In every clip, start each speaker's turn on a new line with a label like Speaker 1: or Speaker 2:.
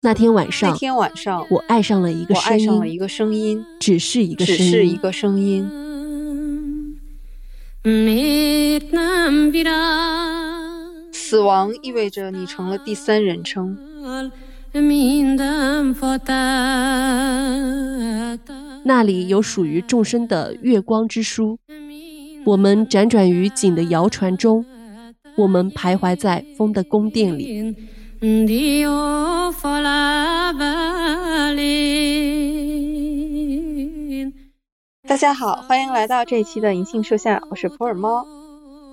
Speaker 1: 那天晚上，
Speaker 2: 那天晚上，
Speaker 1: 我爱上了一个
Speaker 2: 我
Speaker 1: 声音，
Speaker 2: 爱上了一个声音，
Speaker 1: 只是一个声音，
Speaker 2: 是一个声音。死亡意味着你成了第三人称，
Speaker 1: 那里有属于众生的月光之书。我们辗转于景的谣传中，我们徘徊在风的宫殿里。
Speaker 2: 大家好，欢迎来到这一期的银杏树下，我是普洱猫。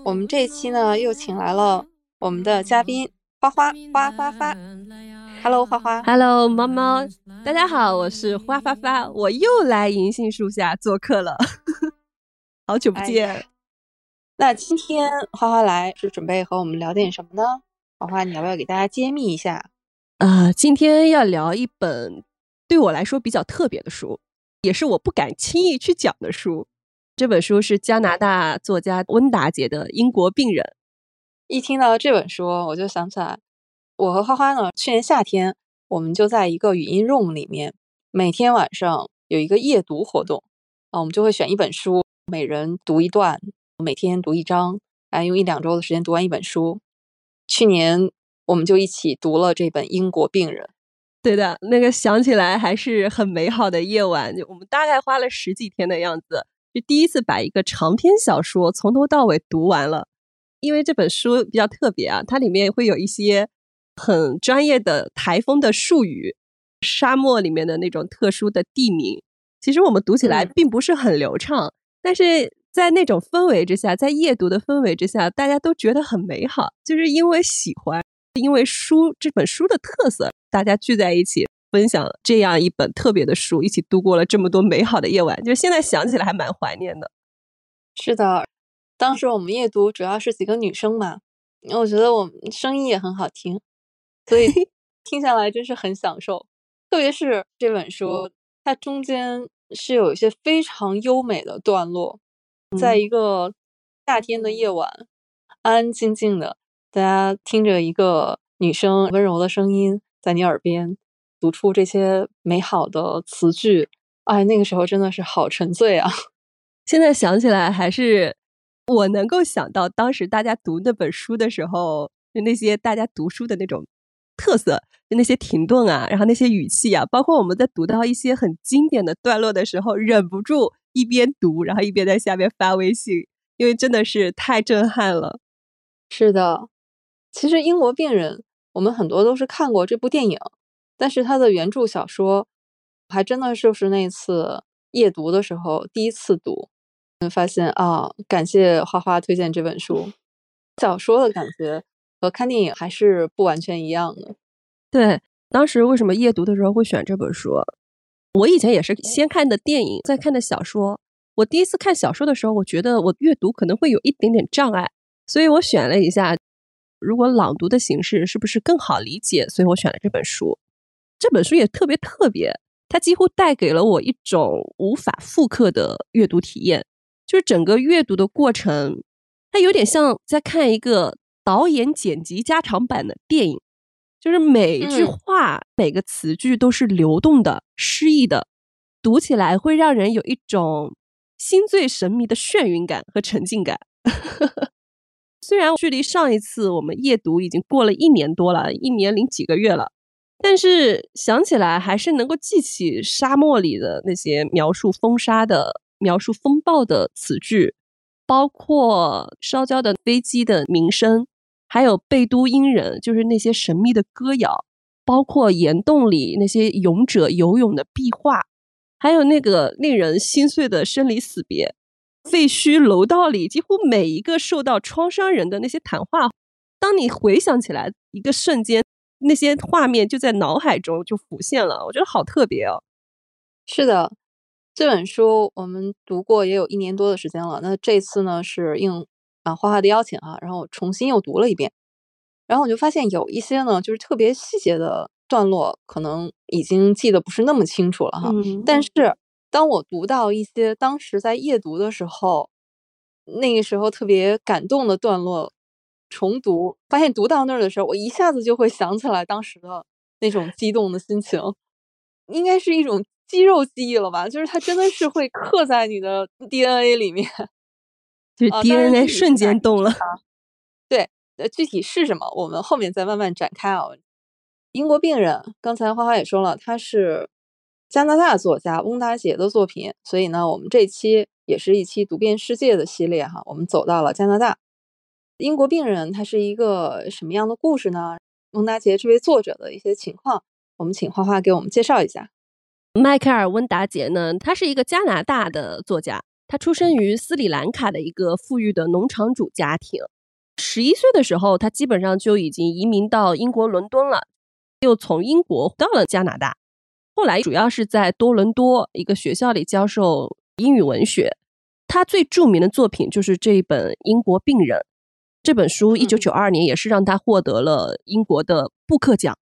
Speaker 2: 我们这一期呢，又请来了我们的嘉宾花花花花花。Hello，花花。
Speaker 1: Hello，猫猫，大家好，我是花花花，我又来银杏树下做客了，好久不见。
Speaker 2: 哎那今天花花来是准备和我们聊点什么呢？花花，你要不要给大家揭秘一下？
Speaker 1: 呃，今天要聊一本对我来说比较特别的书，也是我不敢轻易去讲的书。这本书是加拿大作家温达杰的《英国病人》。
Speaker 2: 一听到这本书，我就想起来，我和花花呢，去年夏天我们就在一个语音 room 里面，每天晚上有一个夜读活动啊，我们就会选一本书，每人读一段，每天读一章，啊，用一两周的时间读完一本书。去年我们就一起读了这本《英国病人》。
Speaker 1: 对的，那个想起来还是很美好的夜晚。就我们大概花了十几天的样子，就第一次把一个长篇小说从头到尾读完了。因为这本书比较特别啊，它里面会有一些很专业的台风的术语，沙漠里面的那种特殊的地名。其实我们读起来
Speaker 2: 嗯
Speaker 1: 并不是很流畅，但是在那种氛围之下，在夜读的氛围之下，大家都觉得很美好，就是因为喜欢，因为书这本书的特色，大家聚在一起分享这样一本特别的书，一起度过了这么多美好的夜晚。就现在想起来还蛮怀念的。
Speaker 2: 是的，当时我们夜读主要是几个女生嘛，我觉得我们声音也很好听，所以 听下来真是很享受。特别是这本书，它中间是有一些非常优美的段落，在一个夏天的夜晚，安安静静的，大家听着一个女生温柔的声音在你耳边读出这些美好的词句，哎，那个时候真的是好沉醉啊！
Speaker 1: 现在想起来，还是我能够想到当时大家读那本书的时候，就那些大家读书的那种特色，就那些停顿啊，然后那些语气啊，包括我们在读到一些很经典的段落的时候，忍不住一边读，然后一边在下面发微信，因为真的是太震撼了。
Speaker 2: 是的，其实《英国病人》我们很多都是看过这部电影，但是它的原著小说还真的就是那次夜读的时候第一次读，发现啊，感谢花花推荐这本书，小说的感觉和看电影还是不完全一样的。
Speaker 1: 对，当时为什么夜读的时候会选这本书？我以前也是先看的电影，再看的小说。我第一次看小说的时候，我觉得我阅读可能会有一点点障碍，所以我选了一下，如果朗读的形式是不是更好理解？所以我选了这本书。这本书也特别特别，它几乎带给了我一种无法复刻的阅读体验，就是整个阅读的过程，它有点像在看一个导演剪辑加长版的电影。就是每一句
Speaker 2: 嗯
Speaker 1: 话、每个词句都是流动的、诗意的，读起来会让人有一种心醉神迷的眩晕感和沉浸感。虽然距离上一次我们夜读已经过了一年多了，一年零几个月了，但是想起来还是能够记起沙漠里的那些描述风沙的、描述风暴的词句，包括烧焦的飞机的鸣声。还有贝都因人，就是那些神秘的歌谣，包括岩洞里那些勇者游泳的壁画，还有那个令人心碎的生离死别，废墟楼道里几乎每一个受到创伤人的那些谈话，当你回想起来，一个瞬间，那些画面就在脑海中就浮现了，我觉得好特别哦。
Speaker 2: 是的，这本书我们读过也有一年多的时间了。那这次呢是应啊花花的邀请啊，然后我重新又读了一遍，然后我就发现有一些呢就是特别细节的段落，可能已经记得不是那么清楚了哈。
Speaker 1: 嗯，
Speaker 2: 但是当我读到一些当时在夜读的时候，那个时候特别感动的段落，重读，发现读到那儿的时候，我一下子就会想起来当时的那种激动的心情，应该是一种肌肉记忆了吧？就是它真的是会刻在你的 DNA 里面，
Speaker 1: 就 DNA 瞬间动了。
Speaker 2: 对，呃，具体是什么，我们后面再慢慢展开啊。英国病人，刚才花花也说了，他是加拿大作家翁达杰的作品，所以呢，我们这期。也是一期读遍世界的系列哈，我们走到了加拿大。英国病人他是一个什么样的故事呢？翁达杰这位作者的一些情况，我们请花花给我们介绍一下。
Speaker 1: 迈克尔·温达杰呢，他是一个加拿大的作家，他出生于斯里兰卡的一个富裕的农场主家庭。十一岁的时候，他基本上就已经移民到英国伦敦了，又从英国到了加拿大。后来主要是在多伦多一个学校里教授。英语文学，他最著名的作品就是这一本《英国病人》这本书。一九九二年也是让他获得了英国的布克奖，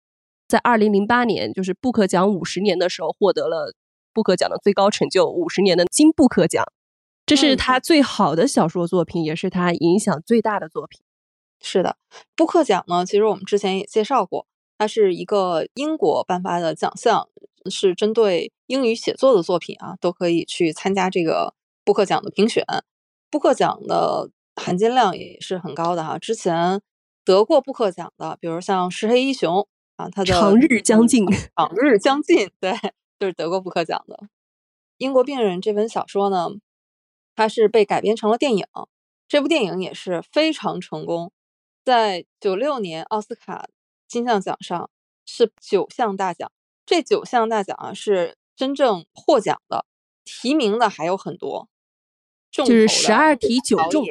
Speaker 1: 在二零零八年就是布克奖五十年的时候获得了布克奖的最高成就——五十年的金布克奖。这是他最好的小说作品，也是他影响最大的作品。
Speaker 2: 是的，布克奖呢，其实我们之前也介绍过，它是一个英国颁发的奖项。是针对英语写作的作品啊，都可以去参加这个布克奖的评选。布克奖的含金量也是很高的哈。之前得过布克奖的，比如像石黑一雄啊，他的《
Speaker 1: 长日将近》，
Speaker 2: 长日将近，对，就是得过布克奖的。《英国病人》这本小说呢，它是被改编成了电影，这部电影也是非常成功，在九六年奥斯卡金像奖上是九项大奖。这九项大奖啊，是真正获奖的，提名的还有很多，重
Speaker 1: 就是十二题九中。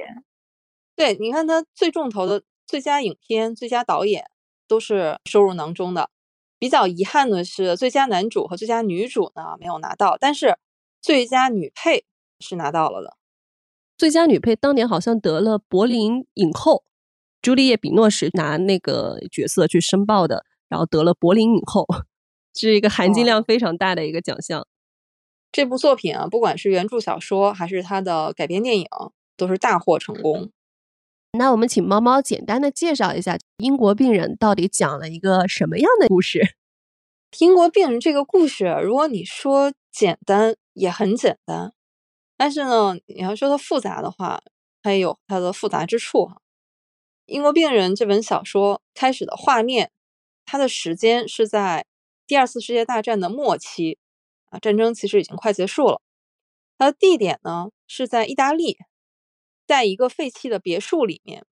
Speaker 2: 对，你看他最重头的最佳影片、最佳导演都是收入囊中的。比较遗憾的是，最佳男主和最佳女主呢没有拿到，但是最佳女配是拿到了的。
Speaker 1: 最佳女配当年好像得了柏林影后，朱丽叶·比诺什拿那个角色去申报的，然后得了柏林影后。是一个含金量非常大的一个奖项。
Speaker 2: 这部作品啊，不管是原著小说还是它的改编电影，都是大获成功。
Speaker 1: 那我们请猫猫简单的介绍一下《英国病人》到底讲了一个什么样的故事？
Speaker 2: 《英国病人》这个故事，如果你说简单，也很简单；但是呢，你要说它复杂的话，它也有它的复杂之处哈。《英国病人》这本小说开始的画面，它的时间是在。第二次世界大战的末期，啊，战争其实已经快结束了。它的地点呢是在意大利，在一个废弃的别墅里面。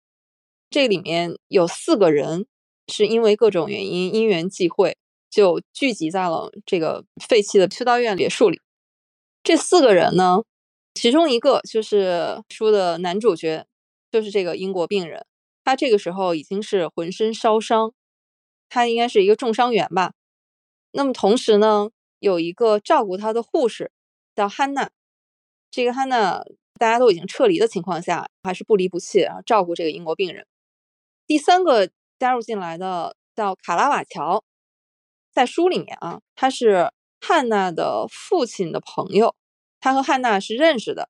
Speaker 2: 这里面有四个人，是因为各种原因因缘际会，就聚集在了这个废弃的修道院别墅里。这四个人呢，其中一个就是书的男主角，就是这个英国病人。他这个时候已经是浑身烧伤，他应该是一个重伤员吧。那么同时呢，有一个照顾他的护士叫汉娜。这个汉娜大家都已经撤离的情况下，还是不离不弃啊，照顾这个英国病人。第三个加入进来的叫卡拉瓦乔，在书里面啊，他是汉娜的父亲的朋友，他和汉娜是认识的。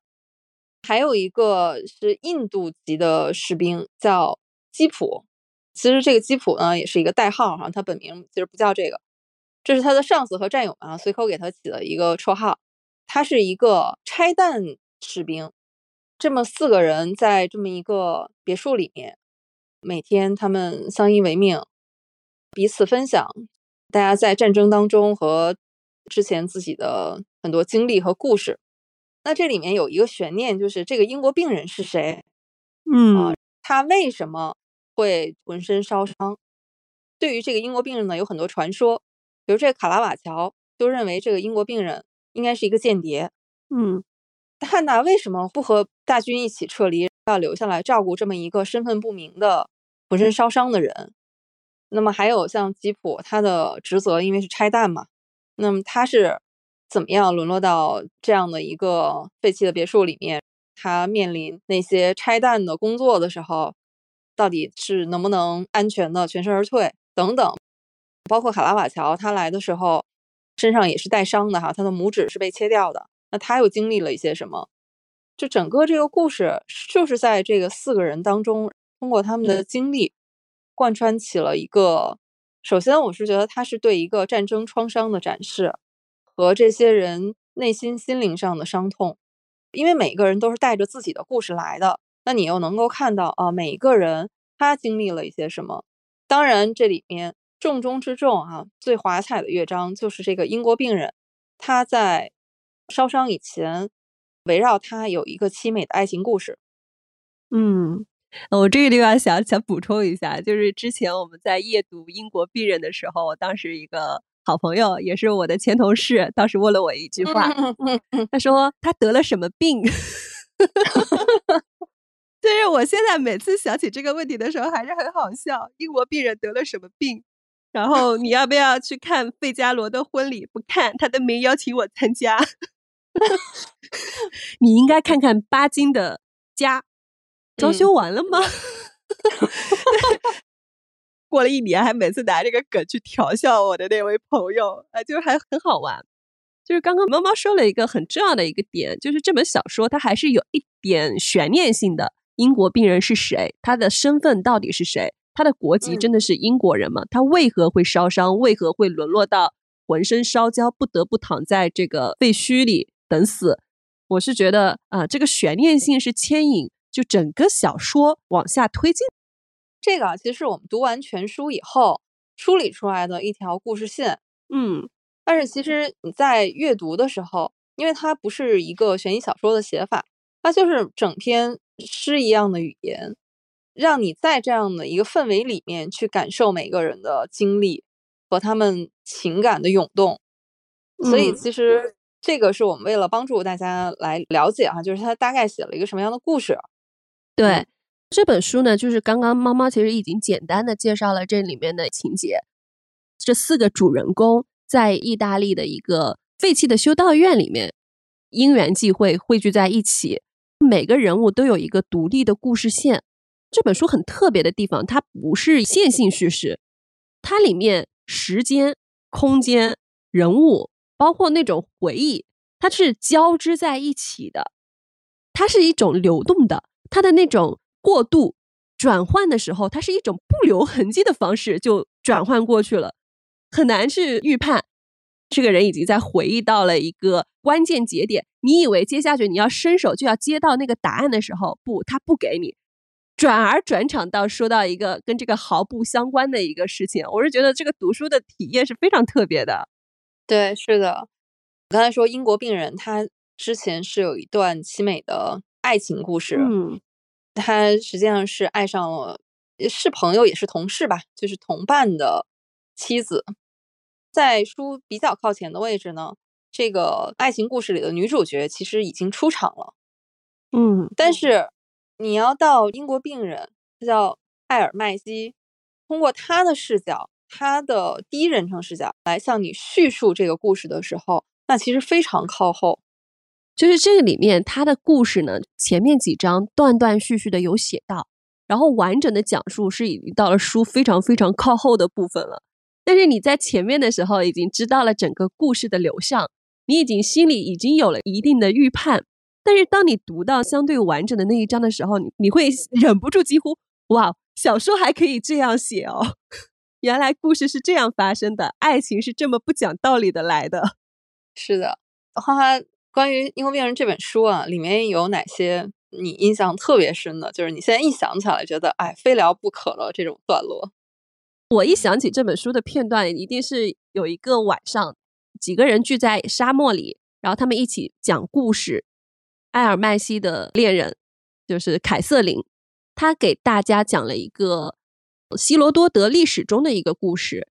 Speaker 2: 还有一个是印度籍的士兵叫基普，其实这个基普呢也是一个代号哈，他本名其实不叫这个。这是他的上司和战友啊，随口给他起了一个绰号。他是一个拆弹士兵。这么四个人在这么一个别墅里面，每天他们相依为命，彼此分享大家在战争当中和之前自己的很多经历和故事。那这里面有一个悬念，就是这个英国病人是谁？
Speaker 1: 嗯，
Speaker 2: 他为什么会浑身烧伤？对于这个英国病人呢，有很多传说。比如这个卡拉瓦乔就认为这个英国病人应该是一个间谍。
Speaker 1: 嗯，
Speaker 2: 汉娜为什么不和大军一起撤离，要留下来照顾这么一个身份不明的浑身烧伤的人？那么还有像吉普，他的职责因为是拆弹嘛，那么他是怎么样沦落到这样的一个废弃的别墅里面？他面临那些拆弹的工作的时候，到底是能不能安全的全身而退？等等。包括卡拉瓦乔，他来的时候身上也是带伤的哈，他的拇指是被切掉的。那他又经历了一些什么？就整个这个故事就是在这个四个人当中，通过他们的经历，贯穿起了一个。首先，我是觉得他是对一个战争创伤的展示，和这些人内心心灵上的伤痛，因为每个人都是带着自己的故事来的。那你又能够看到啊，每一个人他经历了一些什么？当然，这里面重中之重啊，最华彩的乐章就是这个英国病人，他在烧伤以前，围绕他有一个凄美的爱情故事。
Speaker 1: 嗯。我这个地方想想补充一下，就是之前我们在夜读英国病人的时候，我当时一个好朋友，也是我的前同事，当时问了我一句话，他说他得了什么病？就是我现在每次想起这个问题的时候，还是很好笑。英国病人得了什么病？然后你要不要去看费加罗的婚礼？不看，他都没邀请我参加。你应该看看巴金的家。装修完了吗？过了一年，还每次拿这个梗去调笑我的那位朋友，啊，就是还很好玩。就是刚刚猫猫说了一个很重要的一个点，就是这本小说它还是有一点悬念性的。英国病人是谁？他的身份到底是谁？他的国籍真的是英国人吗？他为何会烧伤？为何会沦落到浑身烧焦，不得不躺在这个废墟里等死？我是觉得啊，这个悬念性是牵引。就整个小说往下推进，
Speaker 2: 这个其实是我们读完全书以后梳理出来的一条故事线。
Speaker 1: 嗯，
Speaker 2: 但是其实你在阅读的时候，因为它不是一个悬疑小说的写法，它就是整篇诗一样的语言，让你在这样的一个氛围里面去感受每个人的经历和他们情感的涌动。所以其实这个是我们为了帮助大家来了解哈，就是他大概写了一个什么样的故事。
Speaker 1: 对这本书呢，就是刚刚猫猫其实已经简单的介绍了这里面的情节。这四个主人公在意大利的一个废弃的修道院里面因缘际会汇聚在一起，每个人物都有一个独立的故事线。这本书很特别的地方，它不是线性叙事，它里面时间、空间、人物，包括那种回忆，它是交织在一起的，它是一种流动的。它的那种过渡转换的时候，它是一种不留痕迹的方式就转换过去了，很难去预判。这个人已经在回忆到了一个关键节点，你以为接下去你要伸手就要接到那个答案的时候，不，他不给你，转而转场到说到一个跟这个毫不相关的一个事情。我是觉得这个读书的体验是非常特别的。
Speaker 2: 对，是的。我刚才说英国病人，他之前是有一段凄美的。爱情故事，
Speaker 1: 嗯，
Speaker 2: 他实际上是爱上了，是朋友也是同事吧，就是同伴的妻子。在书比较靠前的位置呢，这个爱情故事里的女主角其实已经出场了，
Speaker 1: 嗯，
Speaker 2: 但是你要到英国病人，他叫艾尔麦基，通过他的视角，他的第一人称视角来向你叙述这个故事的时候，那其实非常靠后。
Speaker 1: 就是这个里面，他的故事呢，前面几章断断续续的有写到，然后完整的讲述是已经到了书非常非常靠后的部分了。但是你在前面的时候已经知道了整个故事的流向，你已经心里已经有了一定的预判。但是当你读到相对完整的那一章的时候，你你会 忍不住几乎哇，小说还可以这样写哦！原来故事是这样发生的，爱情是这么不讲道理的来的。
Speaker 2: 是的，花花。关于《英国病人》这本书啊，里面有哪些你印象特别深的？就是你现在一想起来，觉得哎，非聊不可了这种段落。
Speaker 1: 我一想起这本书的片段，一定是有一个晚上，几个人聚在沙漠里，然后他们一起讲故事。埃尔麦西的恋人就是凯瑟琳，他给大家讲了一个希罗多德历史中的一个故事。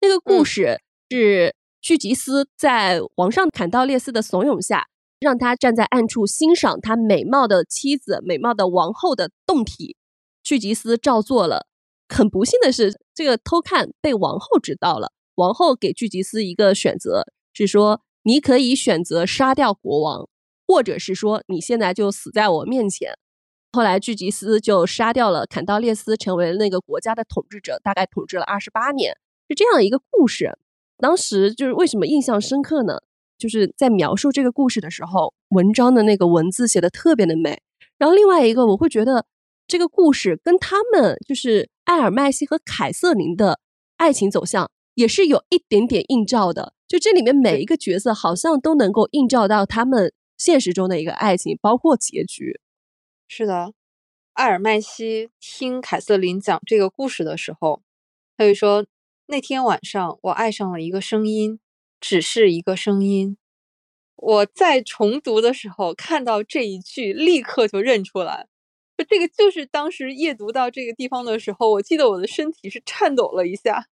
Speaker 1: 那个故事是。叙吉斯在皇上坎道列斯的怂恿下，让他站在暗处欣赏他美貌的妻子、美貌的王后的动体。叙吉斯照做了。很不幸的是，这个偷看被王后知道了。王后给巨吉斯一个选择，是说你可以选择杀掉国王，或者是说你现在就死在我面前。后来巨吉斯就杀掉了坎道列斯，成为了那个国家的统治者，大概统治了二十八年，是这样一个故事。当时就是为什么印象深刻呢？就是在描述这个故事的时候，文章的那个文字写的特别的美。然后另外一个，我会觉得这个故事跟他们就是艾尔麦西和凯瑟琳的爱情走向也是有一点点映照的。就这里面每一个角色好像都能够映照到他们现实中的一个爱情，包括结局。
Speaker 2: 是的，艾尔麦西听凯瑟琳讲这个故事的时候，他就说：“那天晚上我爱上了一个声音，只是一个声音。”我在重读的时候看到这一句，立刻就认出来，这个就是当时阅读到这个地方的时候，我记得我的身体是颤抖了一下。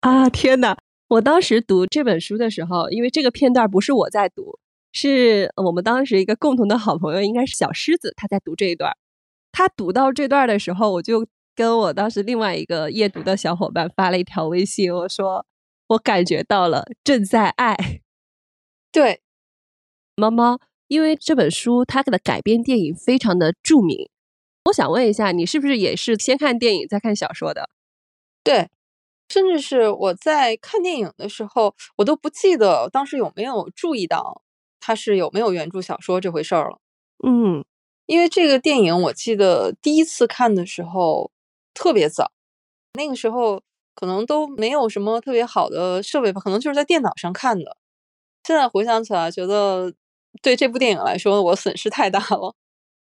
Speaker 1: 啊天呐！我当时读这本书的时候，因为这个片段不是我在读，是我们当时一个共同的好朋友，应该是小狮子，他在读这一段。他读到这段的时候，我就跟我当时另外一个夜读的小伙伴发了一条微信，我说我感觉到了正在爱。
Speaker 2: 对，
Speaker 1: 猫猫，因为这本书它的改编电影非常的著名，我想问一下，你是不是也是先看电影再看小说的？
Speaker 2: 对。甚至是我在看电影的时候，我都不记得当时有没有注意到它是有没有原著小说这回事儿了。
Speaker 1: 嗯，
Speaker 2: 因为这个电影我记得第一次看的时候特别早，那个时候可能都没有什么特别好的设备吧，可能就是在电脑上看的。现在回想起来，觉得对这部电影来说我损失太大了。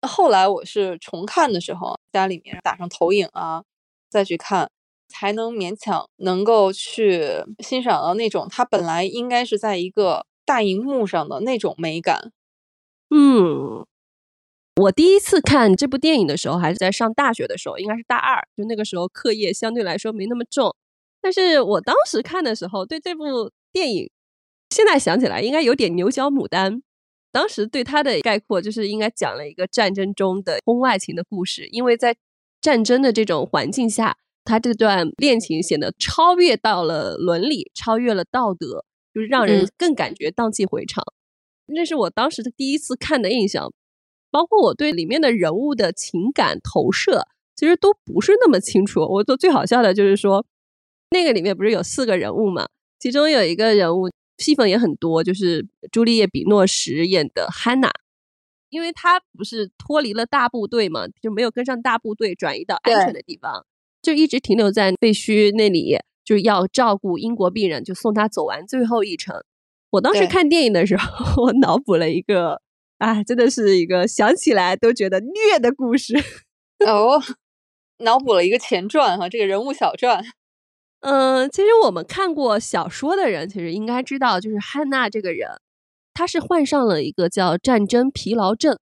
Speaker 2: 后来我是重看的时候，家里面打上投影啊，再去看。才能勉强能够去欣赏到那种它本来应该是在一个大荧幕上的那种美感。
Speaker 1: 嗯，我第一次看这部电影的时候还是在上大学的时候，应该是大二，就那个时候课业相对来说没那么重。但是我当时看的时候，对这部电影，现在想起来应该有点牛角牡丹。当时对它的概括就是应该讲了一个战争中的婚外情的故事，因为在战争的这种环境下。他这段恋情显得超越到了伦理，超越了道德，就是让人更感觉荡气回肠。那是我当时的第一次看的印象，包括我对里面的人物的情感投射，其实都不是那么清楚。我做最好笑的就是说，那个里面不是有四个人物嘛？其中有一个人物戏份也很多，就是朱丽叶·比诺什演的汉娜，因为她不是脱离了大部队嘛，就没有跟上大部队，转移到安全的地方。就一直停留在废墟那里，就是要照顾英国病人，就送他走完最后一程。我当时看电影的时候，我脑补了一个，啊，真的是一个想起来都觉得虐的故事。
Speaker 2: 哦，脑补了一个前传哈，这个人物小传。
Speaker 1: 嗯，其实我们看过小说的人，其实应该知道，就是汉娜这个人，她是患上了一个叫战争疲劳症，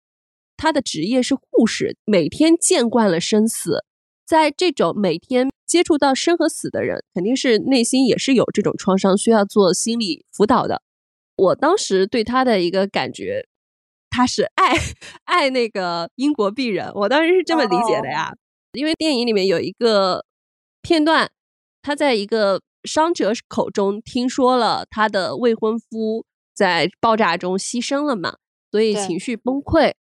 Speaker 1: 她的职业是护士，每天见惯了生死。在这种每天接触到生和死的人，肯定是内心也是有这种创伤，需要做心理辅导的。我当时对他的一个感觉，他是爱爱那个英国病人，我当时是这么理解的呀。因为电影里面有一个片段，他在一个伤者口中听说了他的未婚夫在爆炸中牺牲了嘛，所以情绪崩溃。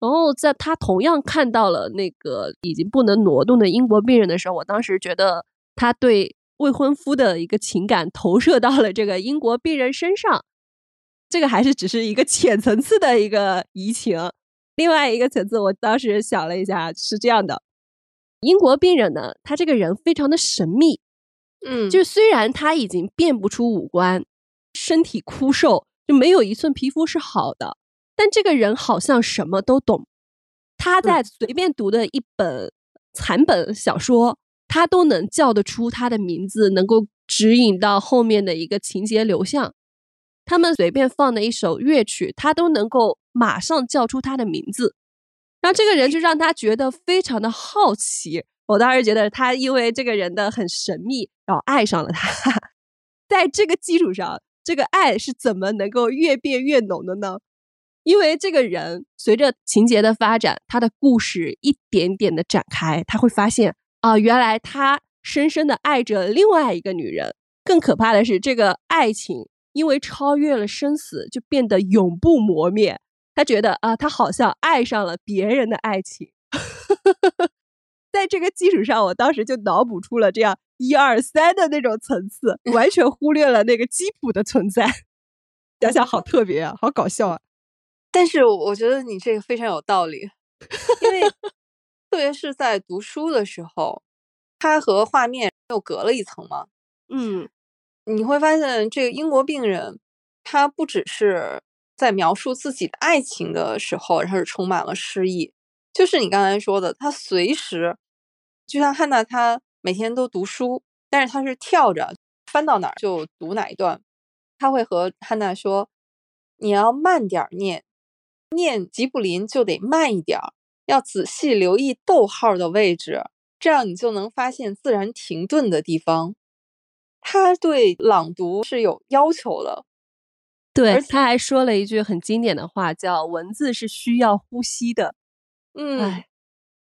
Speaker 1: 然后在他同样看到了那个已经不能挪动的英国病人的时候，我当时觉得他对未婚夫的一个情感投射到了这个英国病人身上，这个还是只是一个浅层次的一个移情。另外一个层次，我当时想了一下，是这样的：英国病人呢，他这个人非常的神秘，
Speaker 2: 嗯，
Speaker 1: 就虽然他已经变不出五官，身体枯瘦，就没有一寸皮肤是好的。但这个人好像什么都懂，他在随便读的一本残本小说，他都能叫得出他的名字，能够指引到后面的一个情节流向。他们随便放的一首乐曲，他都能够马上叫出他的名字。然后这个人就让他觉得非常的好奇。我当时觉得他因为这个人的很神秘，然后爱上了他。在这个基础上，这个爱是怎么能够越变越浓的呢？因为这个人随着情节的发展，他的故事一点点的展开，他会发现啊，原来他深深的爱着另外一个女人。更可怕的是，这个爱情因为超越了生死，就变得永不磨灭。他觉得啊，他好像爱上了别人的爱情。在这个基础上，我当时就脑补出了这样一二三的那种层次，完全忽略了那个基础的存在。想想好特别啊，好搞笑啊！
Speaker 2: 但是我觉得你这个非常有道理，因为 特别是在读书的时候，它和画面又隔了一层嘛。
Speaker 1: 嗯，
Speaker 2: 你会发现这个英国病人，他不只是在描述自己的爱情的时候，然后是充满了诗意，就是你刚才说的，他随时就像汉娜，她每天都读书，但是他是跳着翻到哪儿就读哪一段，他会和汉娜说：“你要慢点念。”念吉卜林就得慢一点儿，要仔细留意逗号的位置，这样你就能发现自然停顿的地方。他对朗读是有要求的，
Speaker 1: 对，他还说了一句很经典的话，叫“文字是需要呼吸的”。
Speaker 2: 嗯，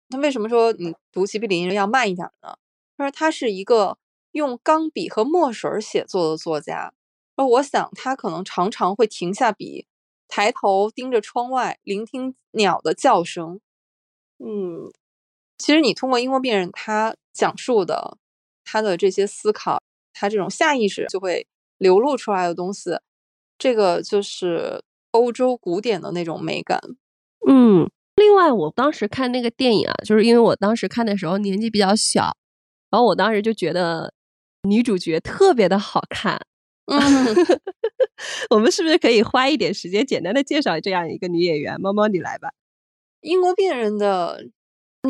Speaker 2: 他为什么说你读吉卜林要慢一点呢？他说他是一个用钢笔和墨水写作的作家，而我想他可能常常会停下笔。抬头盯着窗外，聆听鸟的叫声。嗯，其实你通过英国病人他讲述的他的这些思考，他这种下意识就会流露出来的东西，这个就是欧洲古典的那种美感。
Speaker 1: 嗯，另外我当时看那个电影啊，就是因为我当时看的时候年纪比较小，然后我当时就觉得女主角特别的好看。嗯，我们是不是可以花一点时间简单的介绍这样一个女演员？猫猫，你来吧。
Speaker 2: 英国病人的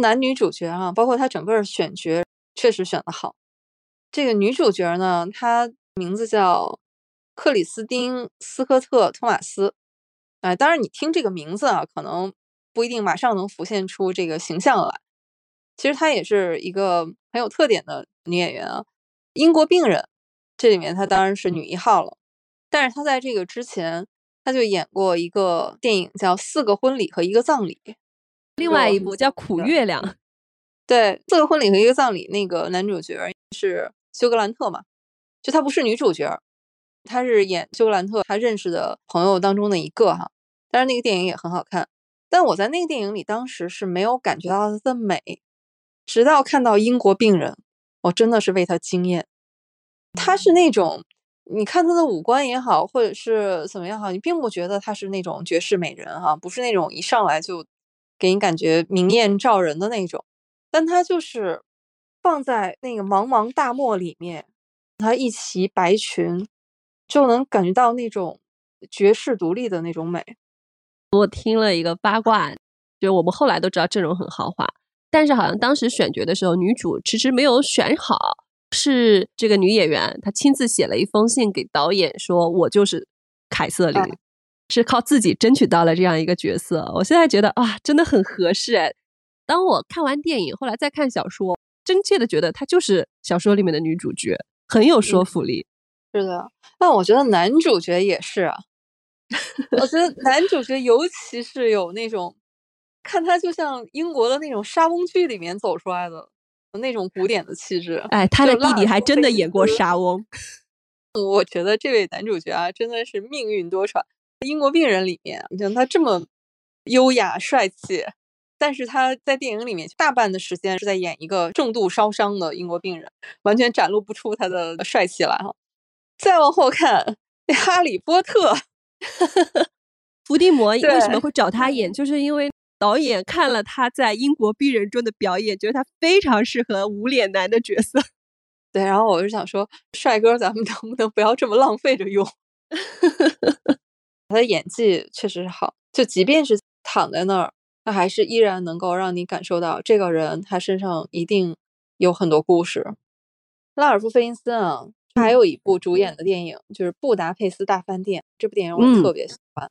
Speaker 2: 男女主角啊，包括他整个选角确实选的好。这个女主角呢，她名字叫克里斯汀·斯科特·托马斯。哎，当然你听这个名字啊，可能不一定马上能浮现出这个形象来。其实她也是一个很有特点的女演员啊。英国病人。这里面她当然是女一号了，但是她在这个之前，她就演过一个电影叫《四个婚礼和一个葬礼》，
Speaker 1: 另外一部叫《苦月亮》。
Speaker 2: 对，《四个婚礼和一个葬礼》那个男主角是休格兰特嘛？就她不是女主角，她是演休格兰特他认识的朋友当中的一个哈。但是那个电影也很好看，但我在那个电影里当时是没有感觉到她的美，直到看到英国病人，我真的是为她惊艳。她是那种，你看她的五官也好，或者是怎么样好，你并不觉得她是那种绝世美人哈，不是那种一上来就给你感觉明艳照人的那种。但她就是放在那个茫茫大漠里面，她一袭白裙，就能感觉到那种绝世独立的那种美。
Speaker 1: 我听了一个八卦，就我们后来都知道阵容很豪华，但是好像当时选角的时候，女主迟迟没有选好。是这个女演员，她亲自写了一封信给导演，说我就是凯瑟琳，是靠自己争取到了这样一个角色。我现在觉得啊，真的很合适哎。当我看完电影，后来再看小说，真切的觉得她就是小说里面的女主角，很有说服力。
Speaker 2: 是的，但我觉得男主角也是啊。我觉得 男主角尤其是有那种，看他就像英国的那种莎翁剧里面走出来的。那种古典的气质，
Speaker 1: 哎，他的弟弟还真的演过莎翁。
Speaker 2: 我觉得这位男主角啊，真的是命运多舛。英国病人里面，你像他这么优雅帅气，但是他在电影里面大半的时间是在演一个重度烧伤的英国病人，完全展露不出他的帅气来哈。再往后看，哈利波特，
Speaker 1: 伏地魔为什么会找他演？就是因为。导演看了他在《英国病人》中的表演，觉得他非常适合无脸男的角色。
Speaker 2: 对，然后我就想说，帅哥，咱们能不能不要这么浪费着用？他的演技确实是好，就即便是躺在那儿，他还是依然能够让你感受到这个人他身上一定有很多故事。拉尔夫·费因斯啊，还有一部主演的电影就是《布达佩斯大饭店》，这部电影我特别喜欢。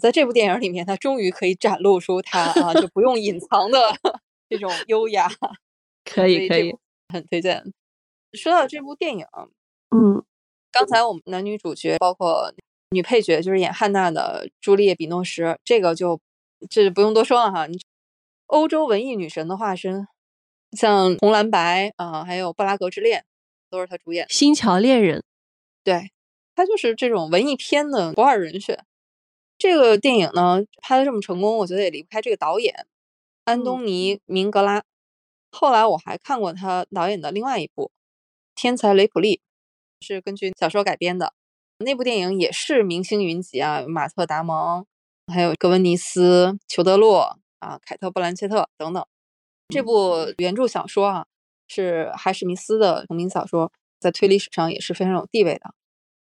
Speaker 2: 在这部电影里面，他终于可以展露出他啊，就不用隐藏的这种优雅。
Speaker 1: 可以可以，
Speaker 2: 很推荐。说到这部电影，
Speaker 1: 嗯，
Speaker 2: 刚才我们男女主角包括女配角，就是演汉娜的朱丽叶·比诺什，这个就这不用多说了哈。你欧洲文艺女神的化身，像《红蓝白》啊，还有《布拉格之恋》，都是她主演。
Speaker 1: 《新桥恋人》，
Speaker 2: 对，她就是这种文艺片的不二人选。这个电影呢拍的这么成功，我觉得也离不开这个导演安东尼·明格拉。后来我还看过他导演的另外一部《天才雷普利》，是根据小说改编的。那部电影也是明星云集啊，马特·达蒙，还有格温尼斯、裘德·洛啊、凯特·布兰切特等等。这部原著小说啊，是海史密斯的同名小说，在推理史上也是非常有地位的。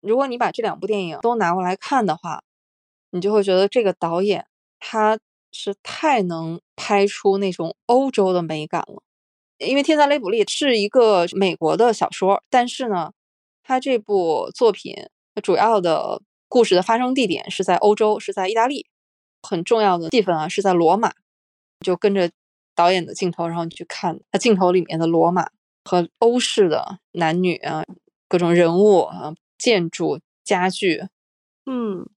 Speaker 2: 如果你把这两部电影都拿过来看的话，你就会觉得这个导演他是太能拍出那种欧洲的美感了。因为《天才雷普利》是一个美国的小说，但是呢，他这部作品主要的故事的发生地点是在欧洲，是在意大利，很重要的戏份啊是在罗马，就跟着导演的镜头，然后你去看他镜头里面的罗马和欧式的男女啊，各种人物啊。建筑、家具，
Speaker 1: 嗯，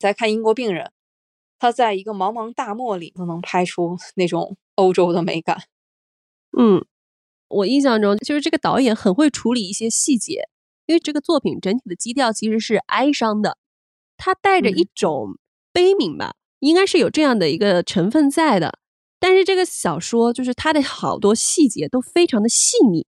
Speaker 2: 再看英国病人，他在一个茫茫大漠里都能拍出那种欧洲的美感。
Speaker 1: 嗯，我印象中就是这个导演很会处理一些细节，因为这个作品整体的基调其实是哀伤的，它带着一种悲悯吧，应该是有这样的一个成分在的。但是这个小说就是它的好多细节都非常的细腻，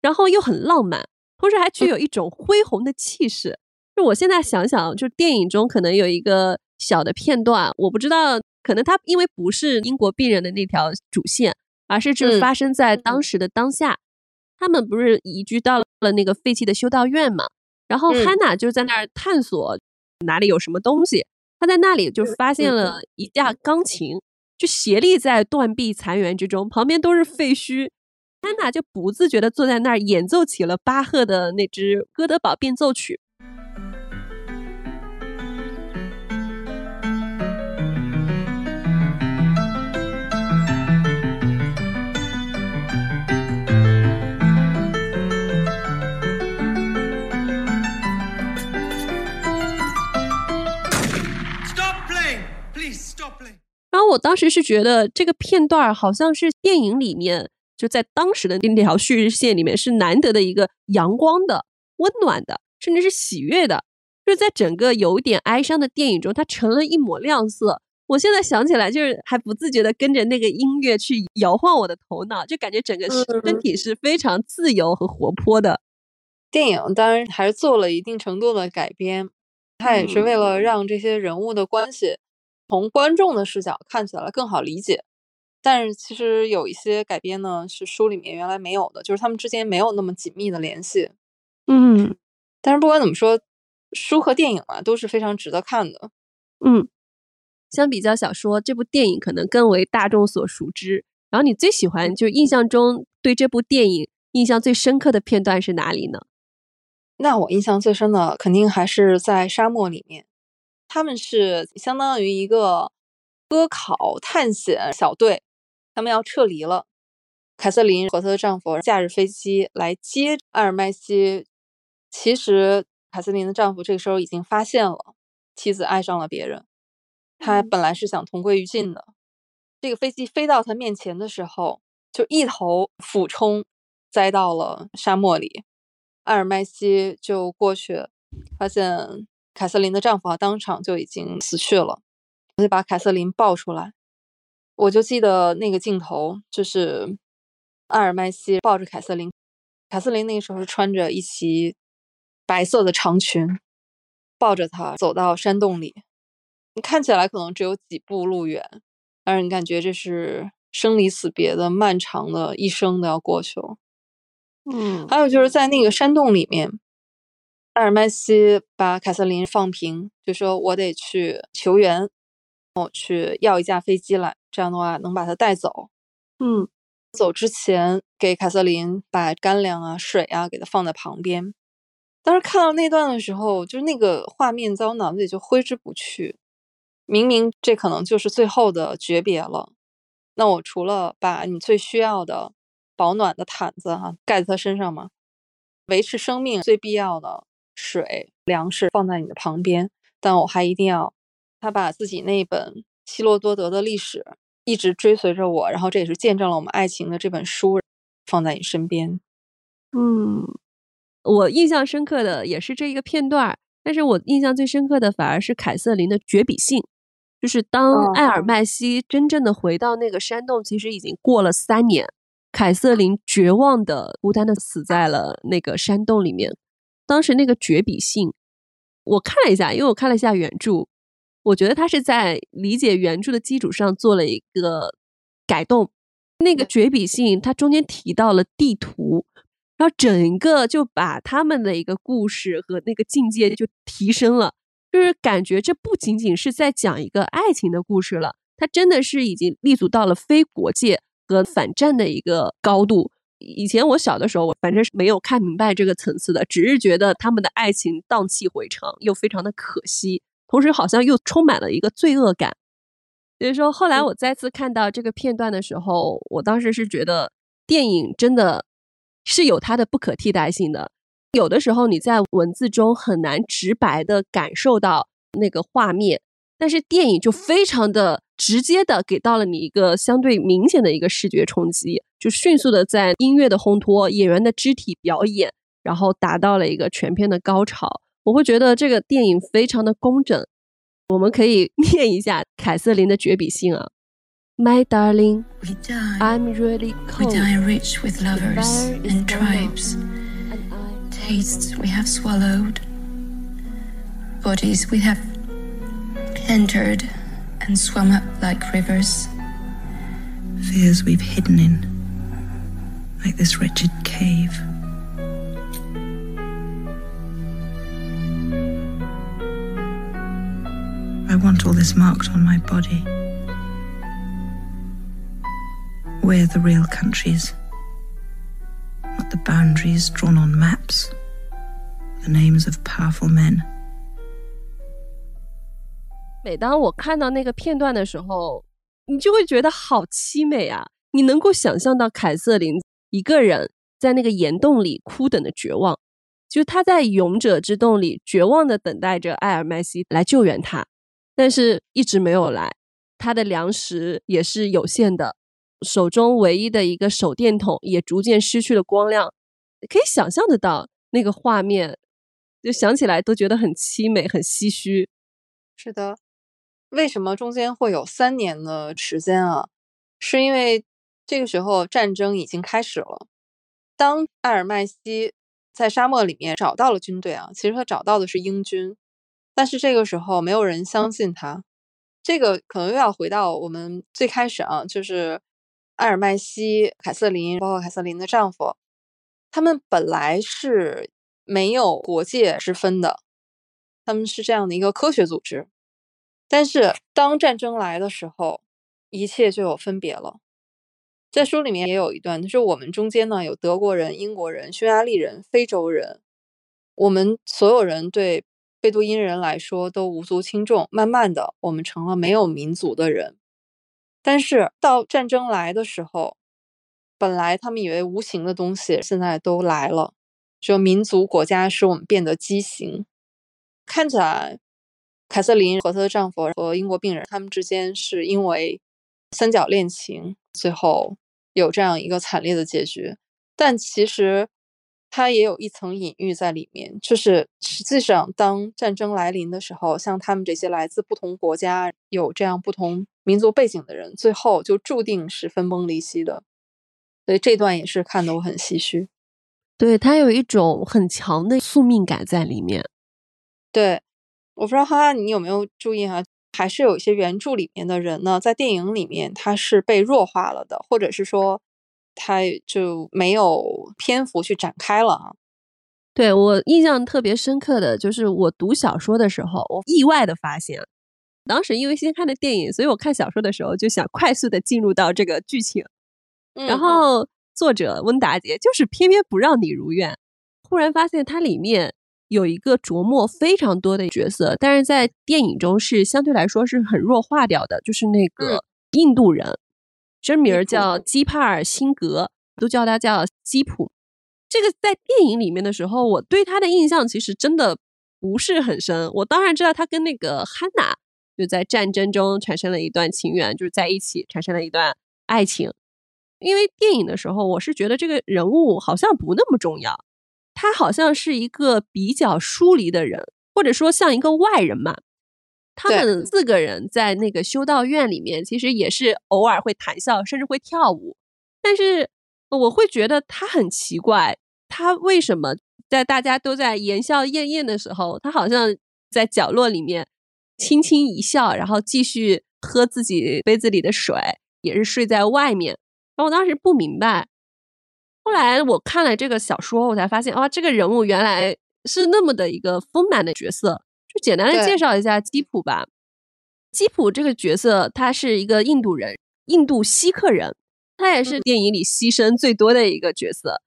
Speaker 1: 然后又很浪漫。同时还具有一种恢宏的气势。就我现在想想，就电影中可能有一个小的片段，我不知道，可能它因为不是英国病人的那条主线，而是就是发生在当时的当下。他们不是移居到了那个废弃的修道院嘛？然后汉娜就在那儿探索哪里有什么东西。他在那里就发现了一架钢琴，就斜立在断壁残垣之中，旁边都是废墟。汉娜就不自觉地坐在那儿演奏起了巴赫的那支《哥德堡变奏曲》。然后我当时是觉得这个片段好像是电影里面。就在当时的那条叙事线里面，是难得的一个阳光的、温暖的，甚至是喜悦的。就是在整个有点哀伤的电影中，它成了一抹亮色。我现在想起来，就是还不自觉的跟着那个音乐去摇晃我的头脑，就感觉整个身体是非常自由和活泼的。
Speaker 2: 电影当然还是做了一定程度的改编，它也是为了让这些人物的关系从观众的视角看起来更好理解。但是其实有一些改编呢，是书里面原来没有的，就是他们之间没有那么紧密的联系。
Speaker 1: 嗯，
Speaker 2: 但是不管怎么说，书和电影啊都是非常值得看的。
Speaker 1: 嗯，相比较小说，这部电影可能更为大众所熟知。然后你最喜欢，就印象中对这部电影印象最深刻的片段是哪里呢？
Speaker 2: 那我印象最深的肯定还是在沙漠里面，他们是相当于一个科考探险小队。他们要撤离了，凯瑟琳和她的丈夫驾着飞机来接艾尔麦西。其实，凯瑟琳的丈夫这个时候已经发现了妻子爱上了别人，他本来是想同归于尽的。这个飞机飞到他面前的时候，就一头俯冲，栽到了沙漠里。艾尔麦西就过去，发现凯瑟琳的丈夫啊，当场就已经死去了，就把凯瑟琳抱出来。我就记得那个镜头，就是阿尔麦西抱着凯瑟琳，凯瑟琳那个时候是穿着一袭白色的长裙，抱着她走到山洞里。你看起来可能只有几步路远，但是你感觉这是生离死别的漫长的一生都要过去了。
Speaker 1: 嗯，
Speaker 2: 还有就是在那个山洞里面，阿尔麦西把凯瑟琳放平，就说我得去求援。我去要一架飞机来，这样的话能把他带走。
Speaker 1: 嗯，
Speaker 2: 走之前给凯瑟琳把干粮啊、水啊给他放在旁边。当时看到那段的时候，就是那个画面在我脑子里就挥之不去。明明这可能就是最后的诀别了，那我除了把你最需要的保暖的毯子哈盖在他身上嘛，维持生命最必要的水、粮食放在你的旁边，但我还一定要。他把自己那本希罗多德的历史一直追随着我，然后这也是见证了我们爱情的这本书放在你身边。
Speaker 1: 嗯，我印象深刻的也是这一个片段，但是我印象最深刻的反而是凯瑟琳的绝笔信，就是当艾尔麦西真正的回到那个山洞，其实已经过了三年，凯瑟琳绝望的、孤单的死在了那个山洞里面。当时那个绝笔信。我看了一下，因为我看了一下原著，我觉得他是在理解原著的基础上做了一个改动。那个绝笔信，它中间提到了地图，然后整个就把他们的一个故事和那个境界就提升了，就是感觉这不仅仅是在讲一个爱情的故事了，它真的是已经立足到了非国界和反战的一个高度。以前我小的时候，我反正是没有看明白这个层次的，只是觉得他们的爱情荡气回肠，又非常的可惜，同时好像又充满了一个罪恶感。所以说，后来我再次看到这个片段的时候，我当时是觉得电影真的是有它的不可替代性的。有的时候你在文字中很难直白的感受到那个画面，但是电影就非常的直接的给到了你一个相对明显的一个视觉冲击，就迅速的在音乐的烘托、演员的肢体表演，然后达到了一个全片的高潮。我会觉得这个电影非常的工整。我们可以念一下凯瑟琳的绝笔信啊。My darling, I'm really cold.
Speaker 3: We die rich with lovers and tribes, tastes we have swallowed, bodies we have entered and swum up like rivers, fears we've hidden in, like this wretched cave. I want all this marked on my body. We're the real countries, not the boundaries drawn on maps, the names of powerful men.
Speaker 1: 每当我看到那个片段的时候，你就会觉得好凄美啊！你能够想象到凯瑟琳一个人在那个岩洞里哭等的绝望，就她在勇者之洞里绝望的等待着艾尔麦西来救援她。但是一直没有来，他的粮食也是有限的，手中唯一的一个手电筒也逐渐失去了光亮，可以想象得到那个画面，就想起来都觉得很凄美、很唏嘘。
Speaker 2: 是的，为什么中间会有三年的时间啊？是因为这个时候战争已经开始了。当艾尔麦西在沙漠里面找到了军队啊，其实他找到的是英军。但是这个时候没有人相信他，这个可能又要回到我们最开始啊，就是艾尔麦西、凯瑟琳，包括凯瑟琳的丈夫，他们本来是没有国界之分的，他们是这样的一个科学组织。但是当战争来的时候，一切就有分别了。在书里面也有一段，就是我们中间呢有德国人、英国人、匈牙利人、非洲人，我们所有人对。贝都因人来说都无足轻重，慢慢的，我们成了没有民族的人。但是到战争来的时候，本来他们以为无形的东西，现在都来了。就民族国家使我们变得畸形。看起来，凯瑟琳和她的丈夫和英国病人他们之间是因为三角恋情，最后有这样一个惨烈的结局。但其实。它也有一层隐喻在里面，就是实际上，当战争来临的时候，像他们这些来自不同国家、有这样不同民族背景的人，最后就注定是分崩离析的。所以这段也是看得我很唏嘘。
Speaker 1: 对他有一种很强的宿命感在里面。
Speaker 2: 对，我不知道哈哈你有没有注意哈，还是有一些原著里面的人呢，在电影里面他是被弱化了的，或者是说。他就没有篇幅去展开了啊。
Speaker 1: 对我印象特别深刻的就是我读小说的时候，我意外的发现，当时因为先看的电影，所以我看小说的时候就想快速的进入到这个剧情。然后作者温达杰就是偏偏不让你如愿。忽然发现它里面有一个琢磨非常多的角色，但是在电影中是相对来说是很弱化掉的，就是那个印度人。真名叫基帕尔辛格，都叫他叫基普。这个在电影里面的时候，我对他的印象其实真的不是很深。我当然知道他跟那个汉娜就在战争中产生了一段情缘，就是在一起产生了一段爱情。因为电影的时候，我是觉得这个人物好像不那么重要，他好像是一个比较疏离的人，或者说像一个外人嘛。他们四个人在那个修道院里面，其实也是偶尔会谈笑，甚至会跳舞。但是我会觉得他很奇怪，他为什么在大家都在言笑晏晏的时候，他好像在角落里面轻轻一笑，然后继续喝自己杯子里的水，也是睡在外面。然后我当时不明白，后来我看了这个小说，我才发现，哇，这个人物原来是那么的一个丰满的角色。就简单的介绍一下基普吧。基普这个角色，他是一个印度人，印度锡克人，他也是电影里牺牲最多的一个角色。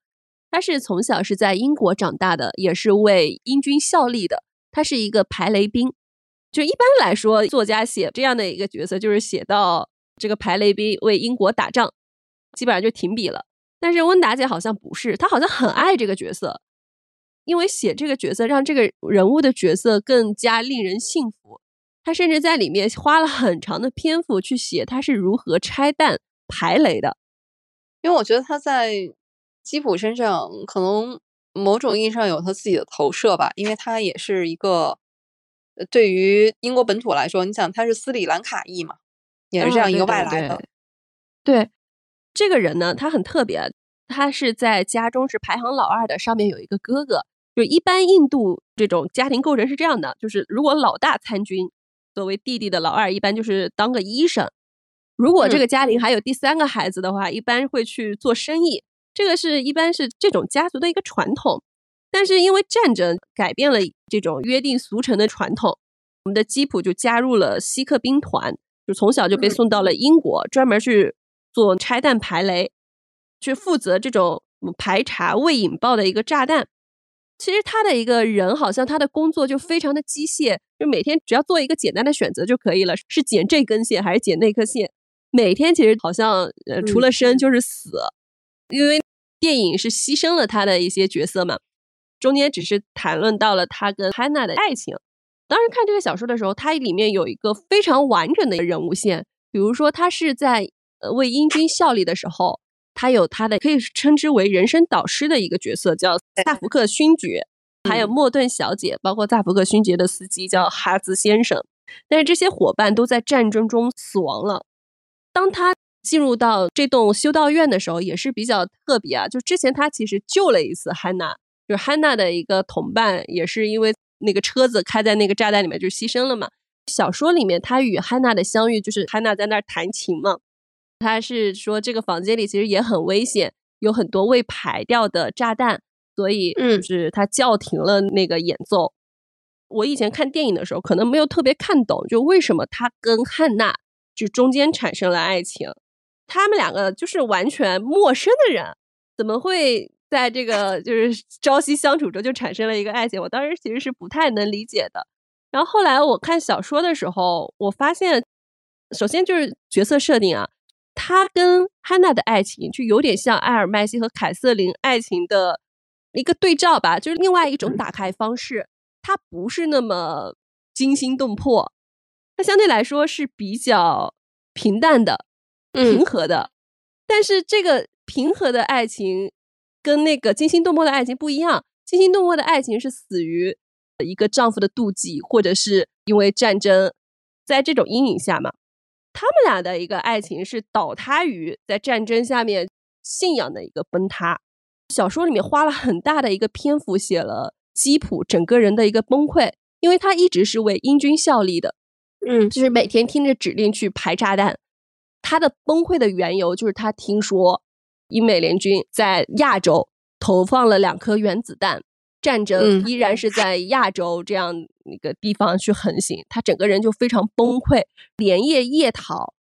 Speaker 1: 他是从小是在英国长大的，也是为英军效力的。他是一个排雷兵。就一般来说，作家写这样的一个角色，就是写到这个排雷兵为英国打仗，基本上就停笔了。但是温达姐好像不是，她好像很爱这个角色，因为写这个角色让这个人物的角色更加令人信服。她甚至在里面花了很长的篇幅去写她是如何拆弹排雷的。
Speaker 2: 因为我觉得他在基普身上可能某种意义上有他自己的投射吧，因为他也是一个呃对于英国本土来说，你想他是斯里兰卡裔嘛，也是这样一个外来的，
Speaker 1: 对对，这个人呢，他很特别，他是在家中是排行老二的，上面有一个哥哥。就一般印度这种家庭构成是这样的，就是如果老大参军，作为弟弟的老二一般就是当个医生。如果这
Speaker 2: 嗯
Speaker 1: 个家庭还有第三个孩子的话，一般会去做生意。这个是一般是这种家族的一个传统。但是因为战争改变了这种约定俗成的传统，我们的基普就加入了锡克兵团，就从小就被
Speaker 2: 嗯
Speaker 1: 送到了英国，专门去做拆弹排雷，去负责这种嗯排查未引爆的一个炸弹。其实他的一个人好像他的工作就非常的机械，就每天只要做一个简单的选择就可以了，是剪这根线还是剪那颗线。每天其实好像呃除了生就是死，因为电影是牺牲了他的一些角色嘛，中间只是谈论到了他跟汉娜的爱情。当时看这个小说的时候，它里面有一个非常完整的人物线，比如说他是在呃为英军效力的时候，他有他的可以称之为人生导师的一个角色，叫萨福克勋爵，还有
Speaker 2: 嗯
Speaker 1: 莫顿小姐，包括萨福克勋爵的司机叫哈兹先生。但是这些伙伴都在战争中死亡了。当他进入到这栋修道院的时候，也是比较特别啊。就之前他其实救了一次汉娜，就是汉娜的一个同伴，也是因为那个车子开在那个炸弹里面就牺牲了嘛。小说里面他与汉娜的相遇，就是汉娜在那儿弹琴嘛。他是说这个房间里其实也很危险，有很多未排掉的炸弹，所以
Speaker 2: 嗯
Speaker 1: 就是他叫停了那个演奏。我以前看电影的时候，可能没有特别看懂，就为什么他跟汉娜就中间产生了爱情。他们两个就是完全陌生的人，怎么会在这个就是朝夕相处中就产生了一个爱情？我当时其实是不太能理解的。然后后来我看小说的时候，我发现，首先就是角色设定啊，他跟汉娜的爱情就有点像埃尔麦西和凯瑟琳爱情的一个对照吧，就是另外一种打开方式。它不是那么惊心动魄，它相对来说是比较平淡的、平
Speaker 2: 嗯
Speaker 1: 和的。但是这个平和的爱情跟那个惊心动魄的爱情不一样，惊心动魄的爱情是死于一个丈夫的妒忌，或者是因为战争，在这种阴影下嘛。他们俩的一个爱情是倒塌于在战争下面信仰的一个崩塌。小说里面花了很大的一个篇幅写了基普整个人的一个崩溃，因为他一直是为英军效力的，
Speaker 2: 嗯
Speaker 1: 就是每天听着指令去排炸弹。他的崩溃的缘由就是他听说英美联军在亚洲投放了两颗原子弹，战争
Speaker 2: 嗯
Speaker 1: 依然是在亚洲这样一个地方去横行，他整个人就非常崩溃，连夜夜逃。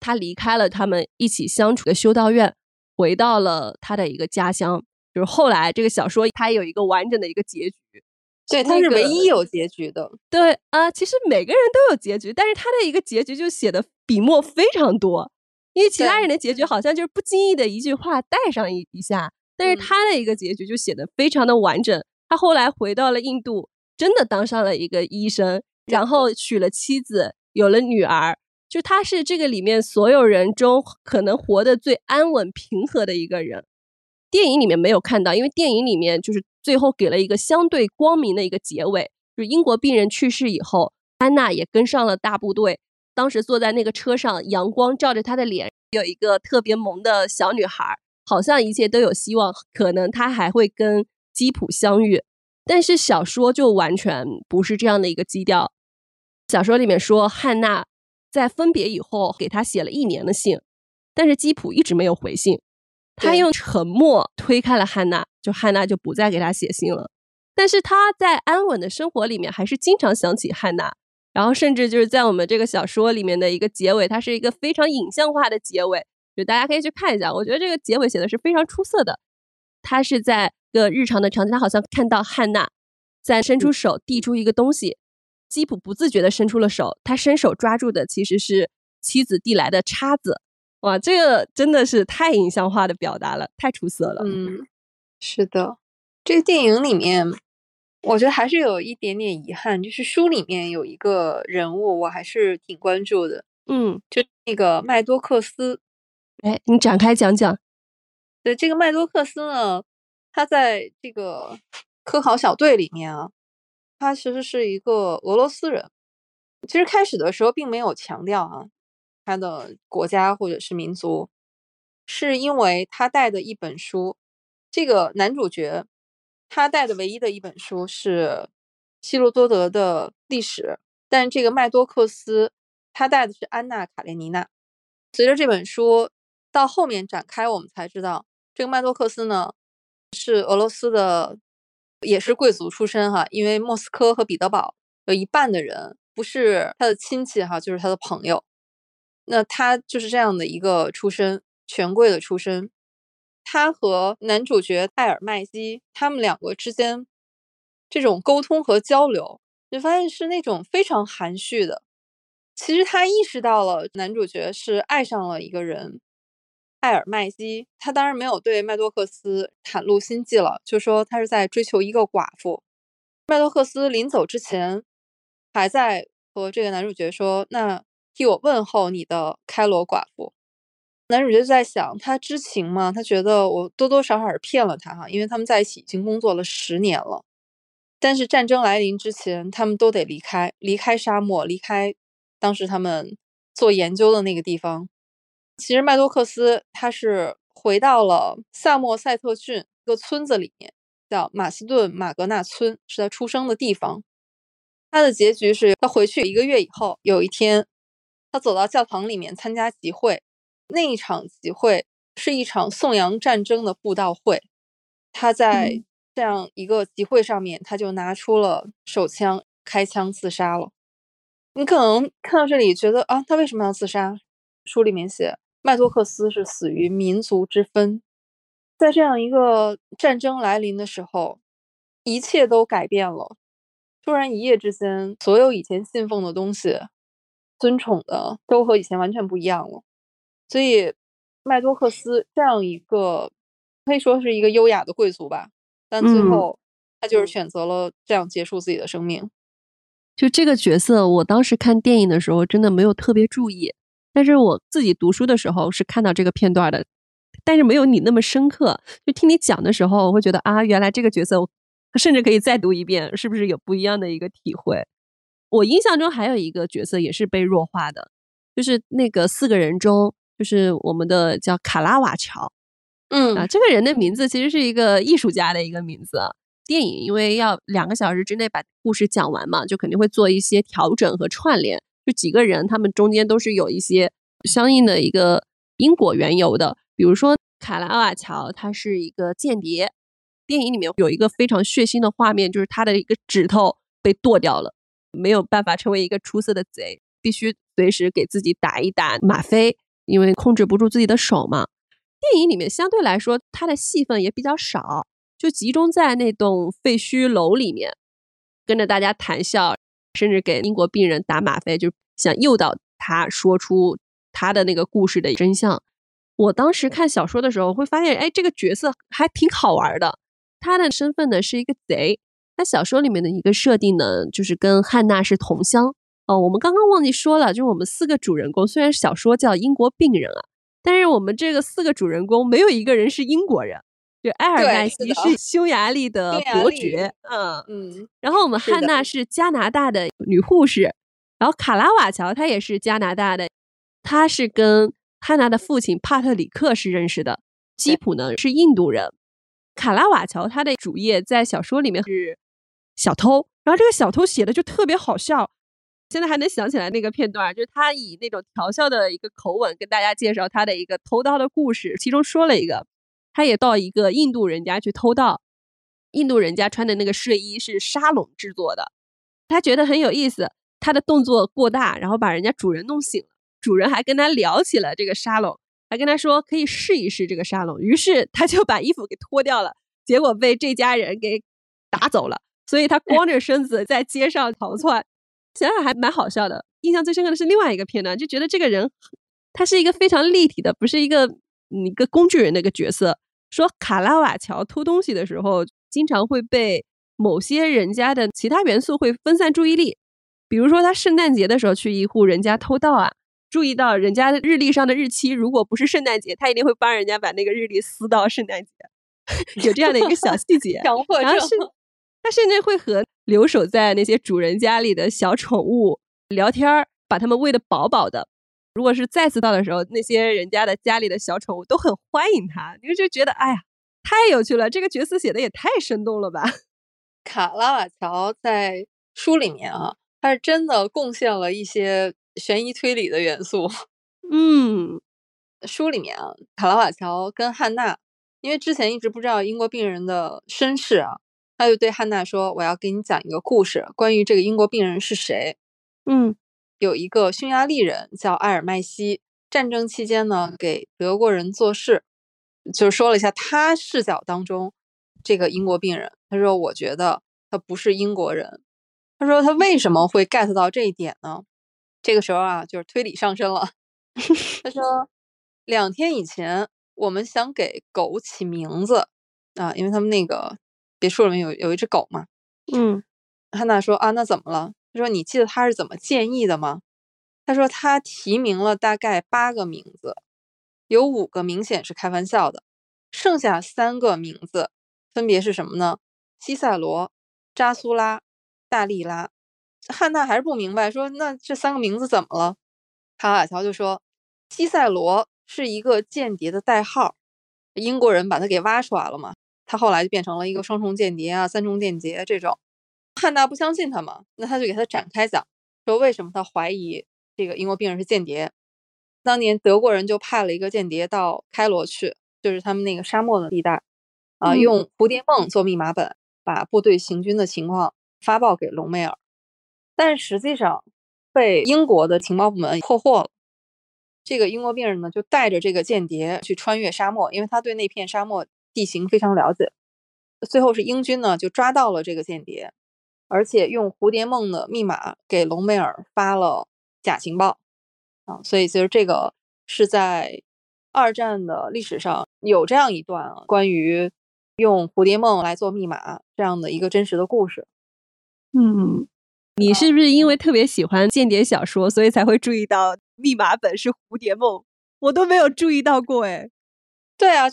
Speaker 1: 他离开了他们一起相处的修道院，回到了他的一个家乡。就是后来这个小说它有一个完整的一个结局，
Speaker 2: 对，
Speaker 1: 它
Speaker 2: 是唯一有结局的。
Speaker 1: 对啊、其实每个人都有结局，但是他的一个结局就写的笔墨非常多，因为其他人的结局好像就是不经意的一句话带上一一下，但是
Speaker 2: 嗯
Speaker 1: 他的一个结局就写的非常的完整。他后来回到了印度，真的当上了一个医生，然后娶了妻子，有了女儿。就他是这个里面所有人中可能活得最安稳平和的一个人。电影里面没有看到，因为电影里面就是最后给了一个相对光明的一个结尾，就是英国病人去世以后，安娜也跟上了大部队。当时坐在那个车上，阳光照着她的脸，有一个特别萌的小女孩，好像一切都有希望，可能她还会跟基普相遇。但是小说就完全不是这样的一个基调。小说里面说，汉娜在分别以后给他写了一年的信，但是基普一直没有回信。他用沉默推开了汉娜，就汉娜就不再给他写信了。但是他在安稳的生活里面，还是经常想起汉娜。然后甚至就是在我们这个小说里面的一个结尾，它是一个非常影像化的结尾，就大家可以去看一下。我觉得这个结尾写的是非常出色的。他是在一个日常的场景，他好像看到汉娜在伸出手递出一个东西，基普不自觉的伸出了手，他伸手抓住的其实是妻子递来的叉子。哇，这个真的是太影像化的表达了，太出色了。
Speaker 2: 嗯，是的，这个电影里面，我觉得还是有一点点遗憾，就是书里面有一个人物，我还是挺关注的。
Speaker 1: 嗯，
Speaker 2: 就那个麦多克斯。
Speaker 1: 哎，你展开讲讲。
Speaker 2: 对，这个麦多克斯呢，他在这个科考小队里面啊，他其实是一个俄罗斯人。其实开始的时候并没有强调啊。他的国家或者是民族，是因为他带的一本书。这个男主角他带的唯一的一本书是希罗多德的历史，但这个麦多克斯他带的是安娜卡列尼娜。随着这本书到后面展开，我们才知道这个麦多克斯呢是俄罗斯的，也是贵族出身哈。因为莫斯科和彼得堡有一半的人不是他的亲戚哈，就是他的朋友。那他就是这样的一个出身，权贵的出身。他和男主角艾尔麦基他们两个之间这种沟通和交流，就发现是那种非常含蓄的。其实他意识到了男主角是爱上了一个人，艾尔麦基。他当然没有对麦多克斯袒露心迹了，就说他是在追求一个寡妇。麦多克斯临走之前，还在和这个男主角说：“那。”替我问候你的开罗寡妇。男主角就在想，他知情吗？他觉得我多多少少是骗了他哈，因为他们在一起已经工作了十年了。但是战争来临之前，他们都得离开，离开沙漠，离开当时他们做研究的那个地方。其实麦多克斯他是回到了萨默塞特郡一个村子里面，叫马斯顿马格纳村，是他出生的地方。他的结局是他回去一个月以后，有一天。他走到教堂里面参加集会，那一场集会是一场颂扬战争的布道会。他在这样一个集会上面，他就拿出了手枪，开枪自杀了。你可能看到这里觉得啊，他为什么要自杀？书里面写，麦多克斯是死于民族之分。在这样一个战争来临的时候，一切都改变了。突然一夜之间，所有以前信奉的东西。尊崇的都和以前完全不一样了，所以麦多克斯这样一个可以说是一个优雅的贵族吧，但最后他就是选择了这样结束自己的生命。
Speaker 1: 就这个角色，我当时看电影的时候真的没有特别注意，但是我自己读书的时候是看到这个片段的，但是没有你那么深刻。就听你讲的时候，我会觉得啊，原来这个角色，甚至可以再读一遍，是不是有不一样的一个体会？我印象中还有一个角色也是被弱化的，就是那个四个人中，就是我们的叫卡拉瓦乔，
Speaker 2: 嗯
Speaker 1: 啊，这个人的名字其实是一个艺术家的一个名字。电影因为要两个小时之内把故事讲完嘛，就肯定会做一些调整和串联。就几个人，他们中间都是有一些相应的一个因果缘由的。比如说卡拉瓦乔，他是一个间谍，电影里面有一个非常血腥的画面，就是他的一个指头被剁掉了。没有办法成为一个出色的贼，必须随时给自己打一打吗啡，因为控制不住自己的手嘛。电影里面相对来说，他的戏份也比较少，就集中在那栋废墟楼里面，跟着大家谈笑，甚至给英国病人打吗啡，就想诱导他说出他的那个故事的真相。我当时看小说的时候，会发现，哎，这个角色还挺好玩的。他的身份呢是一个贼。他小说里面的一个设定呢，就是跟汉娜是同乡哦。我们刚刚忘记说了，就是我们四个主人公，虽然小说叫英国病人啊，但是我们这个四个主人公没有一个人是英国人。就埃尔麦西是匈牙利 的伯爵，嗯嗯。然后我们汉娜是加拿大的女护士，然后卡拉瓦乔她也是加拿大的，她是跟汉娜的父亲帕特里克是认识的。基普呢是印度人。卡拉瓦乔他的主业在小说里面是小偷，然后这个小偷写的就特别好笑。现在还能想起来那个片段，就是他以那种调笑的一个口吻跟大家介绍他的一个偷盗的故事，其中说了一个，他也到一个印度人家去偷盗，印度人家穿的那个睡衣是沙龙制作的，他觉得很有意思，他的动作过大，然后把人家主人弄醒了，主人还跟他聊起了这个沙龙，还跟他说可以试一试这个沙龙，于是他就把衣服给脱掉了，结果被这家人给打走了，所以他光着身子在街上逃窜。想想还蛮好笑的。印象最深刻的是另外一个片段，就觉得这个人他是一个非常立体的，不是一个一个工具人的一个角色。说卡拉瓦乔偷东西的时候，经常会被某些人家的其他元素会分散注意力。比如说他圣诞节的时候去一户人家偷盗啊，注意到人家日历上的日期，如果不是圣诞节，他一定会帮人家把那个日历撕到圣诞节，有这样的一个小细节。
Speaker 2: 强迫症。
Speaker 1: 他甚至会和留守在那些主人家里的小宠物聊天儿，把他们喂得饱饱的。如果是再次到的时候，那些人家的家里的小宠物都很欢迎他，你就觉得哎呀，太有趣了！这个角色写的也太生动了吧？
Speaker 2: 卡拉瓦乔在书里面啊，他是真的贡献了一些悬疑推理的元素。
Speaker 1: 嗯，
Speaker 2: 书里面啊，卡拉瓦乔跟汉娜，因为之前一直不知道英国病人的身世啊。他就对汉娜说：“我要给你讲一个故事，关于这个英国病人是谁。
Speaker 1: 嗯，
Speaker 2: 有一个匈牙利人叫埃尔麦西，战争期间呢给德国人做事，就是说了一下他视角当中这个英国病人。他说：我觉得他不是英国人。他说他为什么会 get 到这一点呢？这个时候啊，就是推理上身了。他说两天以前我们想给狗起名字啊，因为他们那个。”别墅里面有有一只狗嘛？
Speaker 1: 嗯，
Speaker 2: 汉娜说啊，那怎么了？他说你记得他是怎么建议的吗？他说他提名了大概八个名字，有五个明显是开玩笑的，剩下三个名字分别是什么呢？西塞罗、扎苏拉、大力拉。汉娜还是不明白，说那这三个名字怎么了？卡瓦乔就说西塞罗是一个间谍的代号，英国人把他给挖出来了嘛。他后来就变成了一个双重间谍啊，三重间谍这种。汉娜不相信他嘛，那他就给他展开讲，说为什么他怀疑这个英国病人是间谍。当年德国人就派了一个间谍到开罗去，就是他们那个沙漠的地带啊，用蝴蝶梦做密码本，把部队行军的情况发报给隆美尔，但实际上被英国的情报部门破获了。这个英国病人呢，就带着这个间谍去穿越沙漠，因为他对那片沙漠。地形非常了解，最后是英军呢就抓到了这个间谍，而且用蝴蝶梦的密码给隆美尔发了假情报啊，所以其实这个是在二战的历史上有这样一段关于用蝴蝶梦来做密码这样的一个真实的故事。
Speaker 1: 嗯，你是不是因为特别喜欢间谍小说，所以才会注意到密码本是蝴蝶梦？我都没有注意到过哎。
Speaker 2: 对啊。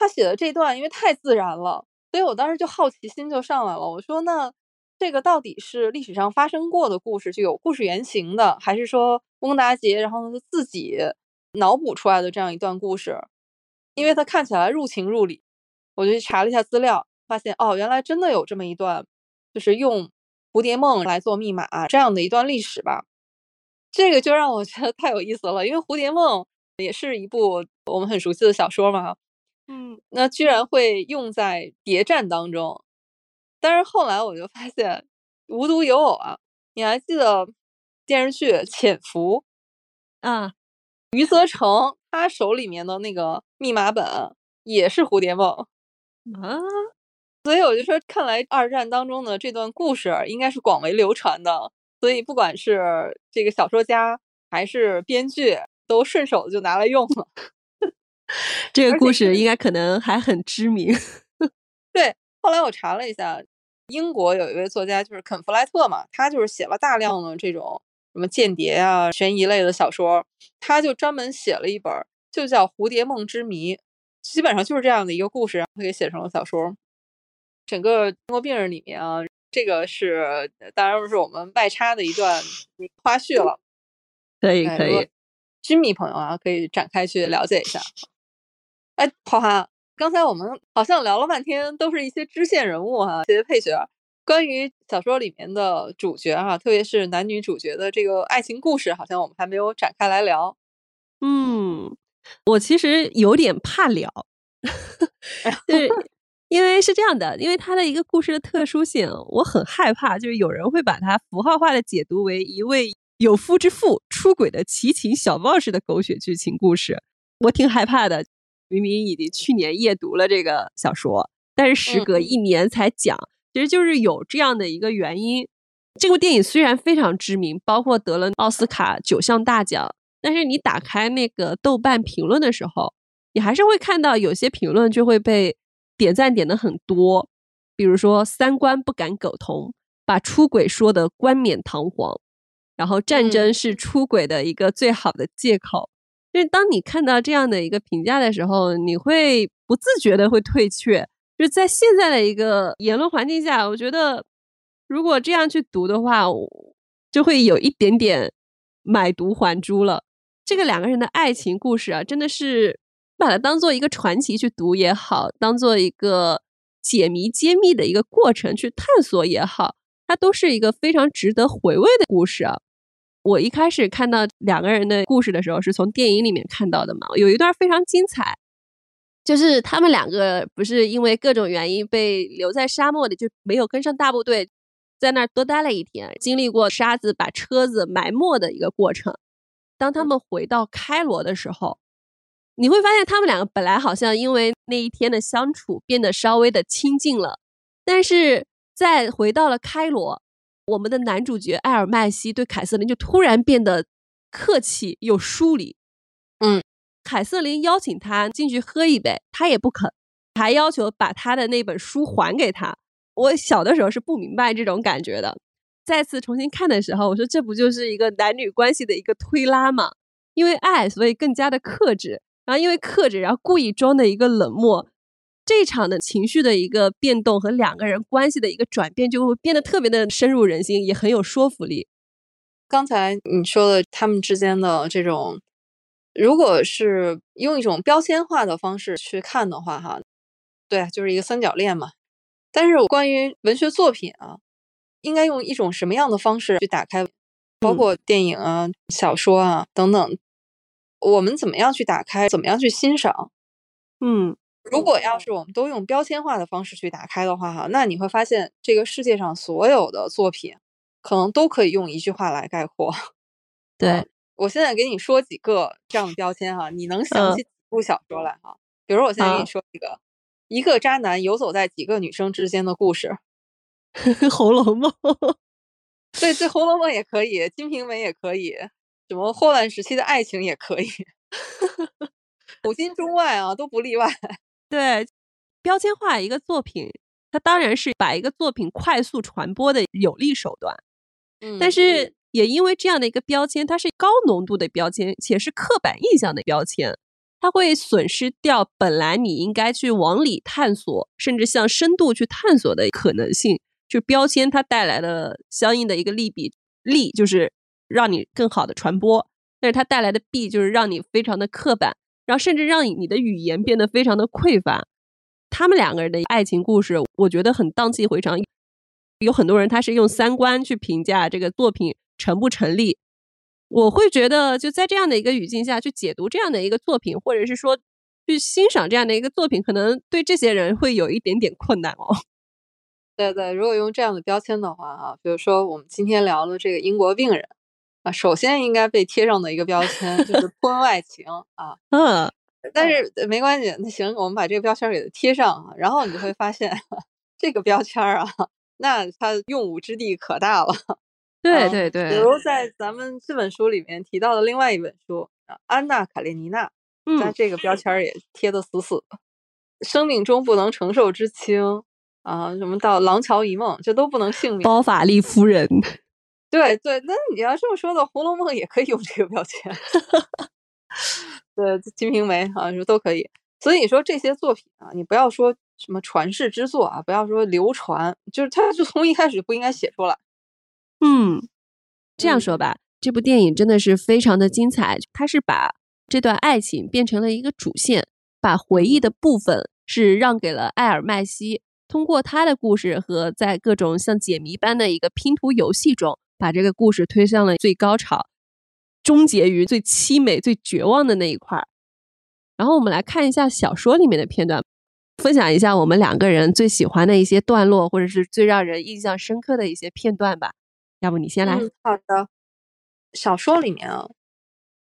Speaker 2: 他写的这段因为太自然了，所以我当时就好奇心就上来了。我说：“那这个到底是历史上发生过的故事，就有故事原型的，还是说翁达杰然后他自己脑补出来的这样一段故事？因为他看起来入情入理。”我就去查了一下资料，发现哦，原来真的有这么一段，就是用蝴蝶梦来做密码这样的一段历史吧。这个就让我觉得太有意思了，因为蝴蝶梦也是一部我们很熟悉的小说嘛。
Speaker 1: 嗯，
Speaker 2: 那居然会用在谍战当中，但是后来我就发现无独有偶啊！你还记得电视剧《潜伏》
Speaker 1: 啊？
Speaker 2: 余则成他手里面的那个密码本也是蝴蝶梦
Speaker 1: 啊，
Speaker 2: 所以我就说，看来二战当中的这段故事应该是广为流传的，所以不管是这个小说家还是编剧，都顺手就拿来用了。
Speaker 1: 这个故事应该可能还很知名。
Speaker 2: 对，后来我查了一下，英国有一位作家就是肯弗莱特嘛，他就是写了大量的这种什么间谍啊、悬疑类的小说，他就专门写了一本，就叫《蝴蝶梦之谜》，基本上就是这样的一个故事，然后给写成了小说。整个《英国病人》里面啊，这个是当然是我们外插的一段花絮了。
Speaker 1: 可以可以，
Speaker 2: 军迷朋友啊，可以展开去了解一下。哎，花花，刚才我们好像聊了半天，都是一些支线人物哈，一些配角。关于小说里面的主角哈、特别是男女主角的这个爱情故事，好像我们还没有展开来聊。
Speaker 1: 嗯，我其实有点怕聊，对，因为是这样的，因为它的一个故事的特殊性，我很害怕，就是有人会把它符号化的解读为一位有夫之妇出轨的奇情小报式的狗血剧情故事，我挺害怕的。明明已经去年夜读了这个小说，但是时隔一年才讲，其实就是有这样的一个原因。这部电影虽然非常知名，包括得了奥斯卡九项大奖，但是你打开那个豆瓣评论的时候，你还是会看到有些评论就会被点赞点的很多，比如说三观不敢苟同，把出轨说的冠冕堂皇，然后战争是出轨的一个最好的借口。就是当你看到这样的一个评价的时候，你会不自觉的会退却。就是在现在的一个言论环境下，我觉得如果这样去读的话，就会有一点点买椟还珠了。这个两个人的爱情故事啊，真的是把它当做一个传奇去读也好，当做一个解谜揭秘的一个过程去探索也好，它都是一个非常值得回味的故事啊。我一开始看到两个人的故事的时候，是从电影里面看到的嘛，有一段非常精彩，就是他们两个不是因为各种原因被留在沙漠里，就没有跟上大部队，在那儿多待了一天，经历过沙子把车子埋没的一个过程。当他们回到开罗的时候，你会发现他们两个本来好像因为那一天的相处变得稍微的亲近了，但是在回到了开罗，我们的男主角艾尔麦西对凯瑟琳就突然变得客气又疏离。
Speaker 2: 嗯，
Speaker 1: 凯瑟琳邀请他进去喝一杯，他也不肯，还要求把他的那本书还给他。我小的时候是不明白这种感觉的。再次重新看的时候，我说这不就是一个男女关系的一个推拉吗？因为爱，所以更加的克制，然后因为克制，然后故意装的一个冷漠。这场的情绪的一个变动和两个人关系的一个转变，就会变得特别的深入人心，也很有说服力。
Speaker 2: 刚才你说的他们之间的这种，如果是用一种标签化的方式去看的话，哈，对，就是一个三角恋嘛。但是关于文学作品啊，应该用一种什么样的方式去打开？包括电影啊、小说啊等等，我们怎么样去打开？怎么样去欣赏？
Speaker 1: 嗯
Speaker 2: 如果要是我们都用标签化的方式去打开的话，哈，那你会发现这个世界上所有的作品，可能都可以用一句话来概括。
Speaker 1: 对，
Speaker 2: 我现在给你说几个这样的标签哈，你能想
Speaker 1: 嗯
Speaker 2: 起几部小说来哈？比如我现在给你说一个，一个渣男游走在几个女生之间的故事。
Speaker 1: 《红楼梦》
Speaker 2: 对对，《红楼梦》也可以，《金瓶梅》也可以，什么霍乱时期的爱情也可以，古今中外啊都不例外。
Speaker 1: 对，标签化一个作品，它当然是把一个作品快速传播的有力手段。
Speaker 2: 嗯
Speaker 1: 但是也因为这样的一个标签，它是高浓度的标签，且是刻板印象的标签，它会损失掉本来你应该去往里探索，甚至向深度去探索的可能性。就标签它带来的相应的一个利弊，利就是让你更好的传播，但是它带来的弊就是让你非常的刻板，然后甚至让你的语言变得非常的匮乏。他们两个人的爱情故事，我觉得很荡气回肠。有很多人他是用三观去评价这个作品成不成立，我会觉得就在这样的一个语境下去解读这样的一个作品，或者是说去欣赏这样的一个作品，可能对这些人会有一点点困难哦。
Speaker 2: 对对，如果用这样的标签的话啊，比如说我们今天聊的这个英国病人啊，首先应该被贴上的一个标签就是 婚外情啊。
Speaker 1: 嗯，
Speaker 2: 但是呃没关系，那行，我们把这个标签给它贴上啊，然后你就会发现 这个标签儿啊，那它用武之地可大了。
Speaker 1: 对
Speaker 2: 嗯比
Speaker 1: 对比，
Speaker 2: 如在咱们这本书里面提到的另外一本书啊，《安娜·卡列尼娜》，那
Speaker 1: 嗯，
Speaker 2: 这个标签儿也贴的死死的。生命中不能承受之轻啊，什么到廊桥遗梦，这都不能幸免。
Speaker 1: 包法利夫人，
Speaker 2: 对对，那你要这么说的，《红楼梦》也可以用这个标签。对，《金瓶梅》啊，说都可以。所以说这些作品啊，你不要说什么传世之作啊，不要说流传，就是它就从一开始就不应该写出来。
Speaker 1: 嗯，这样
Speaker 2: 嗯
Speaker 1: 说吧，这部电影真的是非常的精彩，它是把这段爱情变成了一个主线，把回忆的部分是让给了艾尔麦西，通过他的故事和在各种像解谜般的一个拼图游戏中，把这个故事推向了最高潮，终结于最凄美、最绝望的那一块儿。然后我们来看一下小说里面的片段，分享一下我们两个人最喜欢的一些段落，或者是最让人印象深刻的一些片段吧。要不你先来？
Speaker 2: 好的。小说里面啊，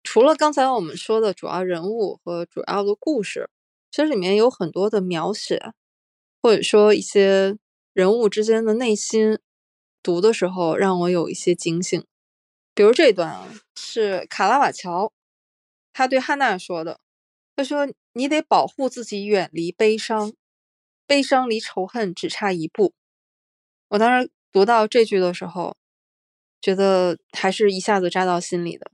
Speaker 2: 除了刚才我们说的主要人物和主要的故事，其实里面有很多的描写。或者说一些人物之间的内心，读的时候让我有一些警醒。比如这一段啊，是卡拉瓦乔他对汉娜说的，他说：“你得保护自己，远离悲伤，悲伤离仇恨只差一步。”我当时读到这句的时候，觉得还是一下子扎到心里的。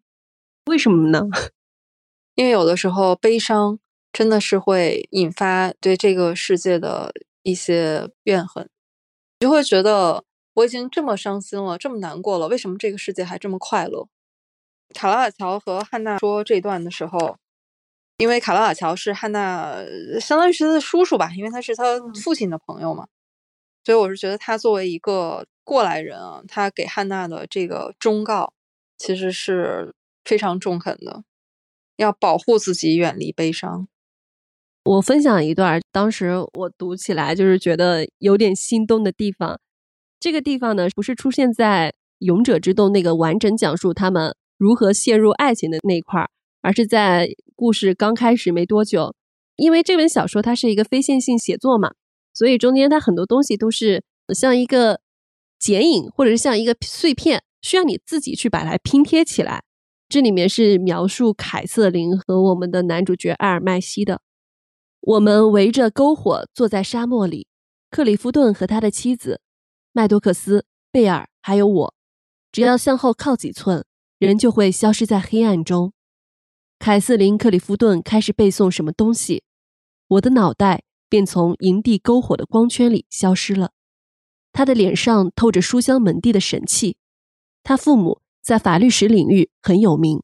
Speaker 1: 为什么呢？
Speaker 2: 因为有的时候悲伤真的是会引发对这个世界的。一些怨恨，就会觉得我已经这么伤心了，这么难过了，为什么这个世界还这么快乐？卡拉瓦乔和汉娜说这段的时候，因为卡拉瓦乔是汉娜，相当于是他的叔叔吧，因为他是他父亲的朋友嘛，所以我是觉得他作为一个过来人啊，他给汉娜的这个忠告其实是非常中肯的，要保护自己，远离悲伤。
Speaker 1: 我分享一段，当时我读起来就是觉得有点心动的地方。这个地方呢，不是出现在《勇者之洞》那个完整讲述他们如何陷入爱情的那一块儿，而是在故事刚开始没多久。因为这本小说它是一个非线性写作嘛，所以中间它很多东西都是像一个剪影，或者是像一个碎片，需要你自己去把它拼贴起来。这里面是描述凯瑟琳和我们的男主角艾尔麦西的。我们围着篝火坐在沙漠里，克里夫顿和他的妻子麦多克斯、贝尔还有我，只要向后靠几寸，人就会消失在黑暗中。凯瑟琳·克里夫顿开始背诵什么东西，我的脑袋便从营地篝火的光圈里消失了。他的脸上透着书香门第的神气，他父母在法律史领域很有名。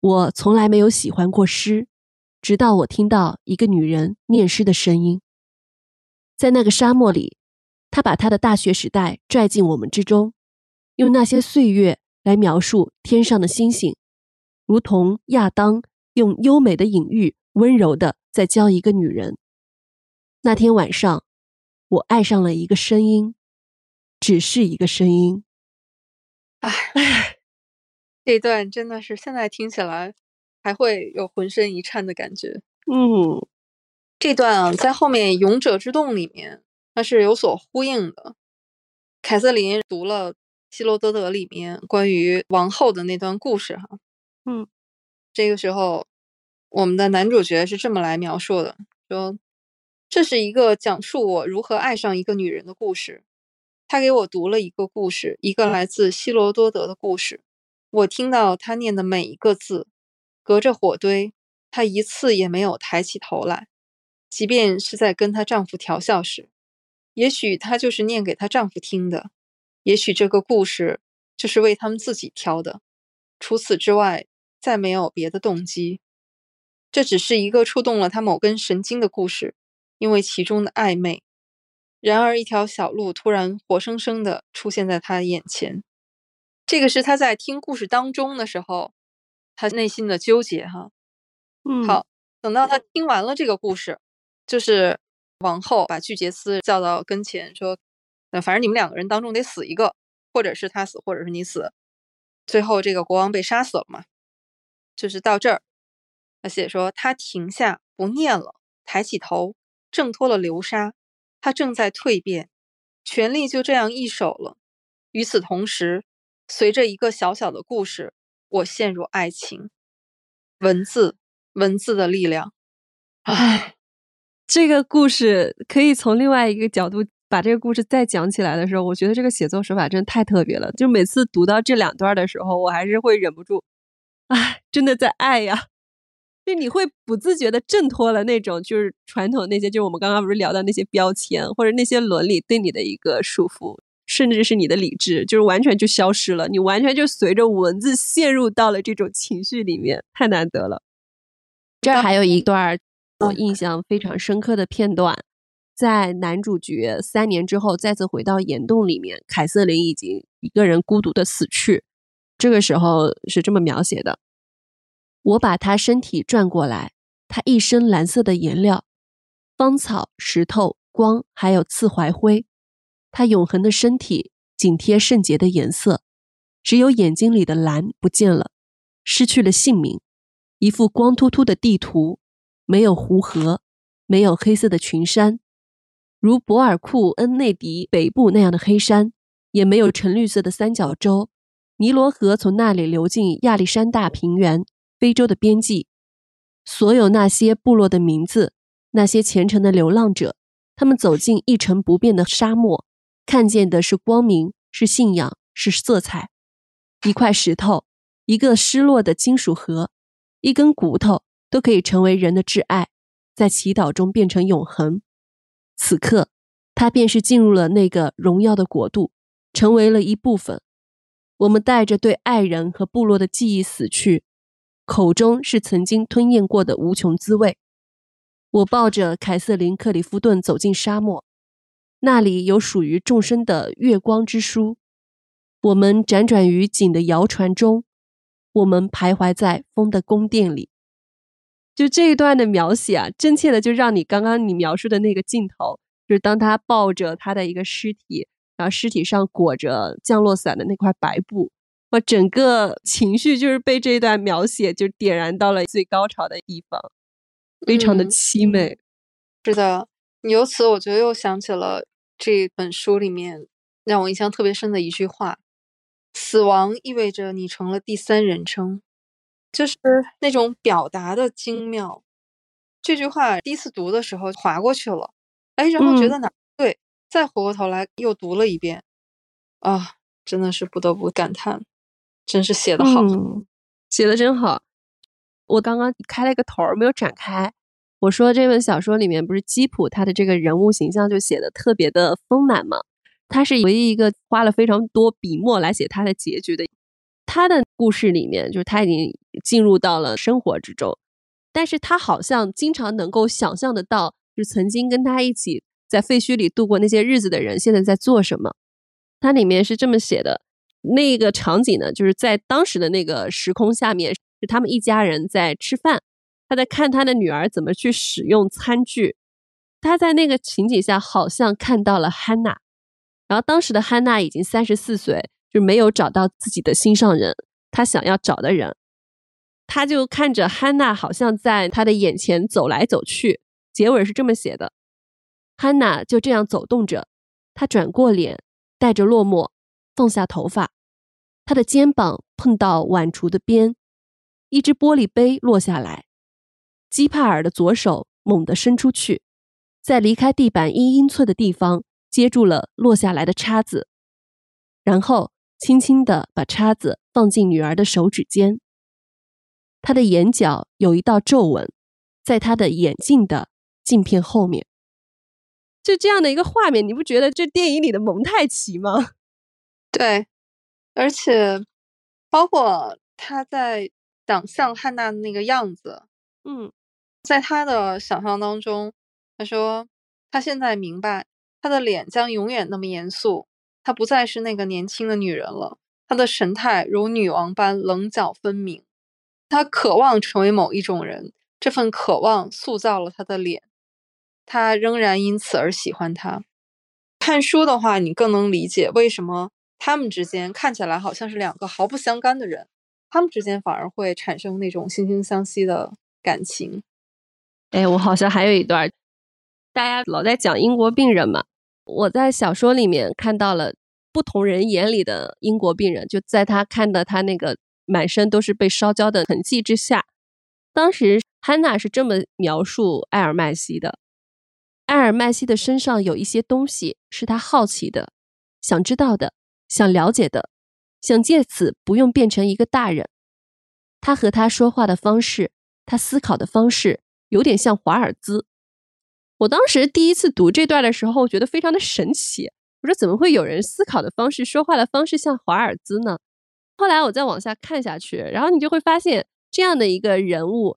Speaker 1: 我从来没有喜欢过诗。直到我听到一个女人念诗的声音，在那个沙漠里，她把他的大学时代拽进我们之中，用那些岁月来描述天上的星星，如同亚当用优美的隐喻温柔的在教一个女人。那天晚上，我爱上了一个声音，只是一个声音。
Speaker 2: 哎，这段真的是现在听起来。还会有浑身一颤的感觉。
Speaker 1: 嗯，
Speaker 2: 这段啊，在后面《勇者之洞》里面，它是有所呼应的。凯瑟琳读了《希罗多德》里面关于王后的那段故事，哈，
Speaker 1: 嗯，
Speaker 2: 这个时候，我们的男主角是这么来描述的：说，这是一个讲述我如何爱上一个女人的故事。他给我读了一个故事，一个来自希罗多德的故事。我听到他念的每一个字。隔着火堆，她一次也没有抬起头来，即便是在跟她丈夫调笑时。也许她就是念给她丈夫听的，也许这个故事就是为他们自己挑的。除此之外，再没有别的动机。这只是一个触动了她某根神经的故事，因为其中的暧昧。然而，一条小路突然活生生的出现在她眼前。这个是她在听故事当中的时候。她内心的纠结，哈，
Speaker 1: 嗯，
Speaker 2: 好，等到她听完了这个故事，就是王后把巨杰斯叫到跟前，说，那反正你们两个人当中得死一个，或者是他死，或者是你死，最后这个国王被杀死了嘛，就是到这儿，他写说他停下不念了，抬起头，挣脱了流沙，他正在蜕变，权力就这样易手了。与此同时，随着一个小小的故事。我陷入爱情，文字，文字的力量。
Speaker 1: 唉，这个故事可以从另外一个角度把这个故事再讲起来的时候，我觉得这个写作手法真的太特别了。就每次读到这两段的时候，我还是会忍不住，唉，真的在爱呀！就你会不自觉的挣脱了那种就是传统那些，就是我们刚刚不是聊到那些标签或者那些伦理对你的一个束缚。甚至是你的理智，就是完全就消失了，你完全就随着文字陷入到了这种情绪里面，太难得了。这儿还有一段我印象非常深刻的片段，在男主角三年之后再次回到岩洞里面，凯瑟琳已经一个人孤独的死去。这个时候是这么描写的：我把他身体转过来，他一身蓝色的颜料，芳草、石头、光，还有刺槐灰。他永恒的身体紧贴圣洁的颜色，只有眼睛里的蓝不见了，失去了姓名。一幅光秃秃的地图，没有湖河，没有黑色的群山，如博尔库恩内迪北部那样的黑山，也没有橙绿色的三角洲。尼罗河从那里流进亚历山大平原，非洲的边际。所有那些部落的名字，那些虔诚的流浪者，他们走进一成不变的沙漠，看见的是光明，是信仰，是色彩。一块石头，一个失落的金属盒。一根骨头都可以成为人的挚爱，在祈祷中变成永恒。此刻，他便是进入了那个荣耀的国度，成为了一部分。我们带着对爱人和部落的记忆死去，口中是曾经吞咽过的无穷滋味。我抱着凯瑟琳·克里夫顿走进沙漠，那里有属于众生的月光之书。我们辗转于锦的谣传中。我们徘徊在风的宫殿里，就这一段的描写啊，真切的就让你刚刚你描述的那个镜头，就是当他抱着他的一个尸体，然后尸体上裹着降落伞的那块白布，我整个情绪就是被这一段描写就点燃到了最高潮的地方，非常的凄美。
Speaker 2: 是的，由此我觉得又想起了这本书里面让我印象特别深的一句话。死亡意味着你成了第三人称，就是那种表达的精妙。这句话第一次读的时候划过去了，哎，然后觉得哪对，再回过头来又读了一遍，啊，真的是不得不感叹，真是写的好，
Speaker 1: 写的真好。我刚刚开了一个头儿，没有展开。我说这本小说里面不是基普他的这个人物形象就写的特别的丰满吗？他是唯一一个花了非常多笔墨来写他的结局的。他的故事里面，就是他已经进入到了生活之中，但是他好像经常能够想象得到，就是曾经跟他一起在废墟里度过那些日子的人，现在在做什么。它里面是这么写的：那个场景呢，就是在当时的那个时空下面，是他们一家人在吃饭，他在看他的女儿怎么去使用餐具。他在那个情景下，好像看到了汉娜。然后当时的汉娜已经三十四岁，就没有找到自己的心上人，他想要找的人，他就看着汉娜好像在他的眼前走来走去。结尾是这么写的：汉娜就这样走动着，她转过脸，带着落寞，放下头发，她的肩膀碰到碗橱的边，一只玻璃杯落下来，基帕尔的左手猛地伸出去，在离开地板一英寸的地方。接住了落下来的叉子，然后轻轻地把叉子放进女儿的手指间。他的眼角有一道皱纹，在他的眼镜的镜片后面。就这样的一个画面，你不觉得这电影里的蒙太奇吗？
Speaker 2: 对，而且包括他在想象汉娜的那个样子，
Speaker 1: 嗯，
Speaker 2: 在他的想象当中，他说他现在明白。他的脸将永远那么严肃，她不再是那个年轻的女人了。她的神态如女王般棱角分明。她渴望成为某一种人，这份渴望塑造了她的脸。她仍然因此而喜欢他。看书的话，你更能理解为什么他们之间看起来好像是两个毫不相干的人，他们之间反而会产生那种惺惺相惜的感情。
Speaker 1: 哎，我好像还有一段，大家老在讲英国病人嘛。我在小说里面看到了不同人眼里的英国病人，就在他看到他那个满身都是被烧焦的痕迹之下，当时汉娜是这么描述埃尔麦西的：埃尔麦西的身上有一些东西是他好奇的，想知道的，想了解的，想借此不用变成一个大人。他和他说话的方式，他思考的方式，有点像华尔兹。我当时第一次读这段的时候，觉得非常的神奇。我说怎么会有人思考的方式、说话的方式像华尔兹呢？后来我再往下看下去，然后你就会发现这样的一个人物，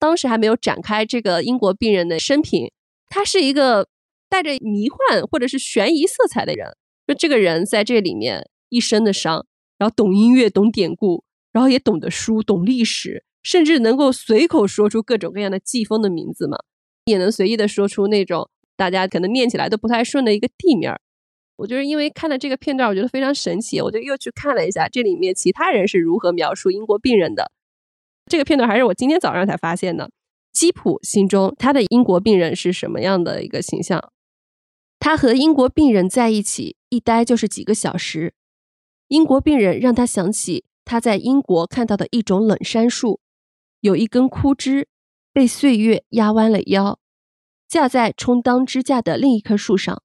Speaker 1: 当时还没有展开这个英国病人的生平，他是一个带着迷幻或者是悬疑色彩的人。就这个人在这里面一身的伤，然后懂音乐、懂典故，然后也懂得书、懂历史，甚至能够随口说出各种各样的季风的名字嘛，也能随意的说出那种大家可能念起来都不太顺的一个地名儿。我就是因为看了这个片段，我觉得非常神奇，我就又去看了一下这里面其他人是如何描述英国病人的。这个片段还是我今天早上才发现的。基普心中他的英国病人是什么样的一个形象？他和英国病人在一起一待就是几个小时。英国病人让他想起他在英国看到的一种冷杉树，有一根枯枝被岁月压弯了腰，架在充当支架的另一棵树上。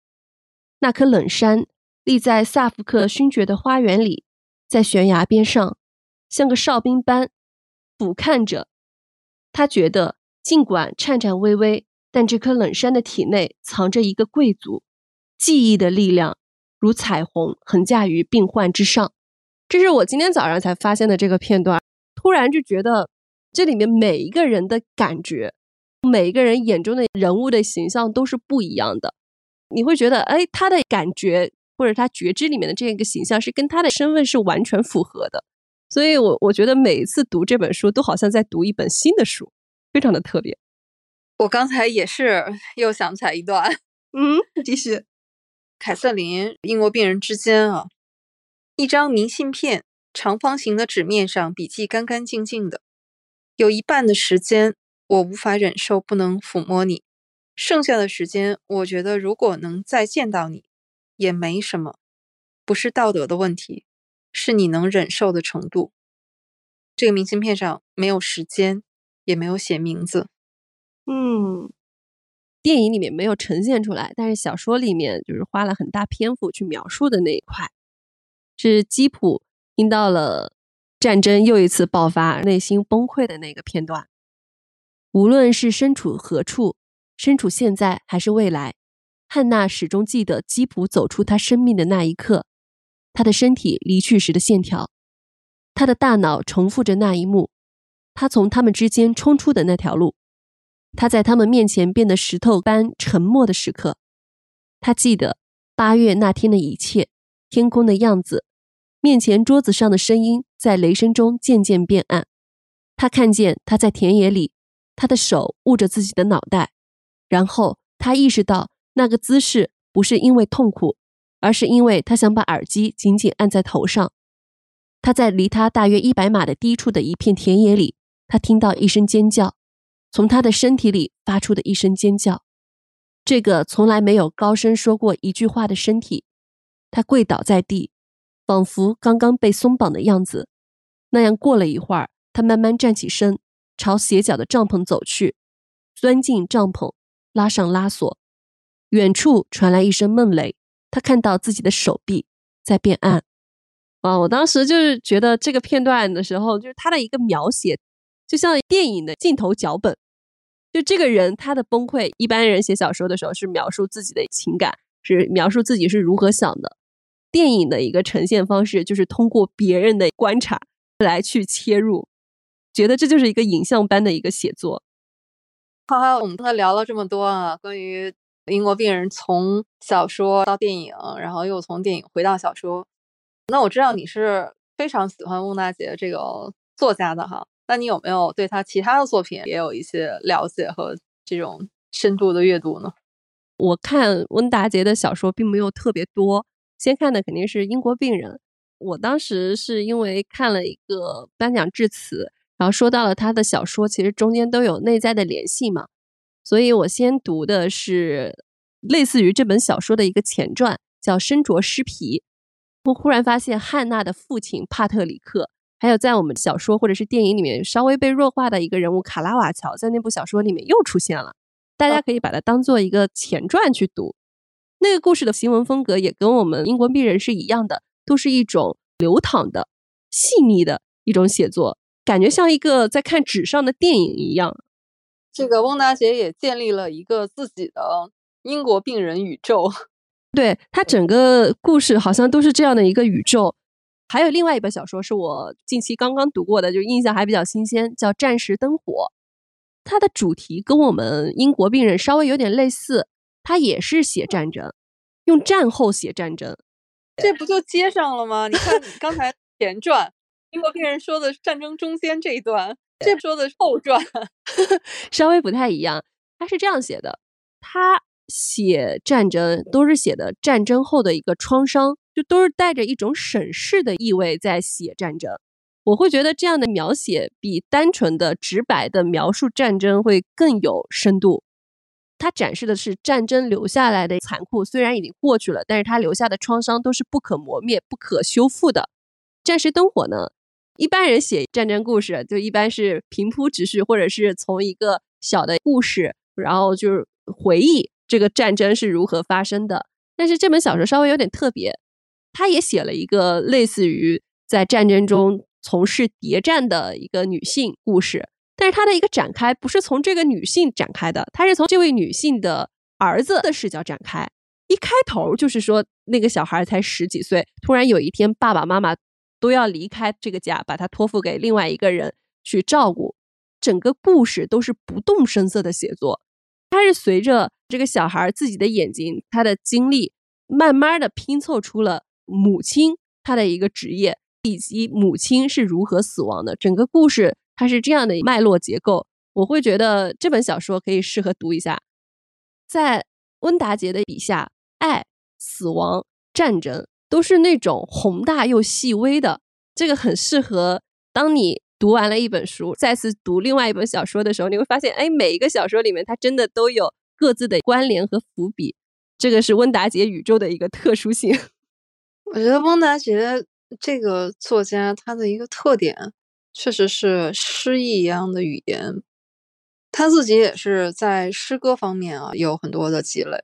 Speaker 1: 那棵冷杉立在萨福克勋爵的花园里，在悬崖边上，像个哨兵般俯瞰着。他觉得，尽管颤颤巍巍，但这棵冷杉的体内藏着一个贵族记忆的力量，如彩虹横架于病患之上。这是我今天早上才发现的这个片段，突然就觉得这里面每一个人的感觉，每一个人眼中的人物的形象都是不一样的。你会觉得，哎，他的感觉或者他觉知里面的这样一个形象是跟他的身份是完全符合的，所以我我觉得每一次读这本书都好像在读一本新的书，非常的特别。
Speaker 2: 我刚才也是又想起来一段，
Speaker 1: 嗯，继续。
Speaker 2: 凯瑟琳，英国病人之间啊，一张明信片，长方形的纸面上笔记干干净净的，有一半的时间我无法忍受不能抚摸你。剩下的时间，我觉得如果能再见到你，也没什么，不是道德的问题，是你能忍受的程度。这个明信片上没有时间，也没有写名字。
Speaker 1: 嗯，电影里面没有呈现出来，但是小说里面就是花了很大篇幅去描述的那一块，是基普听到了战争又一次爆发，内心崩溃的那个片段。无论是身处何处。身处现在还是未来，汉娜始终记得基普走出他生命的那一刻，他的身体离去时的线条，他的大脑重复着那一幕，他从他们之间冲出的那条路，他在他们面前变得石头般沉默的时刻，他记得八月那天的一切，天空的样子，面前桌子上的声音在雷声中渐渐变暗，他看见他在田野里，他的手捂着自己的脑袋。然后他意识到，那个姿势不是因为痛苦，而是因为他想把耳机紧紧按在头上。他在离他大约一百码的低处的一片田野里，他听到一声尖叫，从他的身体里发出的一声尖叫。这个从来没有高声说过一句话的身体，他跪倒在地，仿佛刚刚被松绑的样子。那样过了一会儿，他慢慢站起身，朝斜角的帐篷走去，钻进帐篷。拉上拉锁，远处传来一声闷雷。他看到自己的手臂在变暗。啊！我当时就是觉得这个片段的时候，就是他的一个描写，就像电影的镜头脚本。就这个人他的崩溃，一般人写小说的时候是描述自己的情感，是描述自己是如何想的。电影的一个呈现方式就是通过别人的观察来去切入，觉得这就是一个影像般的一个写作。
Speaker 2: 好，好，我们刚才聊了这么多啊，关于英国病人从小说到电影，然后又从电影回到小说。那我知道你是非常喜欢翁大杰这个作家的哈，那你有没有对他其他的作品也有一些了解和这种深度的阅读呢？
Speaker 1: 我看温达杰的小说并没有特别多，先看的肯定是英国病人。我当时是因为看了一个颁奖致辞。然后说到了他的小说，其实中间都有内在的联系嘛，所以我先读的是类似于这本小说的一个前传，叫《身着尸皮》。我忽然发现汉娜的父亲帕特里克，还有在我们小说或者是电影里面稍微被弱化的一个人物卡拉瓦乔，在那部小说里面又出现了。大家可以把它当做一个前传去读。那个故事的行文风格也跟我们英国病人是一样的，都是一种流淌的、细腻的一种写作。感觉像一个在看纸上的电影一样。
Speaker 2: 这个翁达杰也建立了一个自己的英国病人宇宙，
Speaker 1: 对他整个故事好像都是这样的一个宇宙。还有另外一本小说是我近期刚刚读过的，就印象还比较新鲜，叫《战时灯火》。它的主题跟我们英国病人稍微有点类似，他也是写战争，用战后写战争。
Speaker 2: 这不就接上了吗？你看，你刚才前传，英国病人说的战争中间这一段，这说的是后传，
Speaker 1: 稍微不太一样。他是这样写的，他写战争都是写的战争后的一个创伤，就都是带着一种审视的意味在写战争。我会觉得这样的描写比单纯的直白的描述战争会更有深度。它展示的是战争留下来的残酷，虽然已经过去了，但是它留下的创伤都是不可磨灭、不可修复的。战时灯火呢？一般人写战争故事，就一般是平铺直叙，或者是从一个小的故事，然后就是回忆这个战争是如何发生的。但是这本小说稍微有点特别，他也写了一个类似于在战争中从事谍战的一个女性故事。但是他的一个展开不是从这个女性展开的，他是从这位女性的儿子的视角展开。一开头就是说，那个小孩才十几岁，突然有一天爸爸妈妈都要离开这个家，把他托付给另外一个人去照顾。整个故事都是不动声色的写作，他是随着这个小孩自己的眼睛，他的经历，慢慢的拼凑出了母亲他的一个职业，以及母亲是如何死亡的。整个故事。它是这样的脉络结构，我会觉得这本小说可以适合读一下。在温达杰的笔下，爱、死亡、战争都是那种宏大又细微的，这个很适合当你读完了一本书，再次读另外一本小说的时候，你会发现，哎，每一个小说里面它真的都有各自的关联和伏笔，这个是温达杰宇宙的一个特殊性。
Speaker 2: 我觉得温达杰这个作家他的一个特点。确实是诗意一样的语言，他自己也是在诗歌方面啊有很多的积累。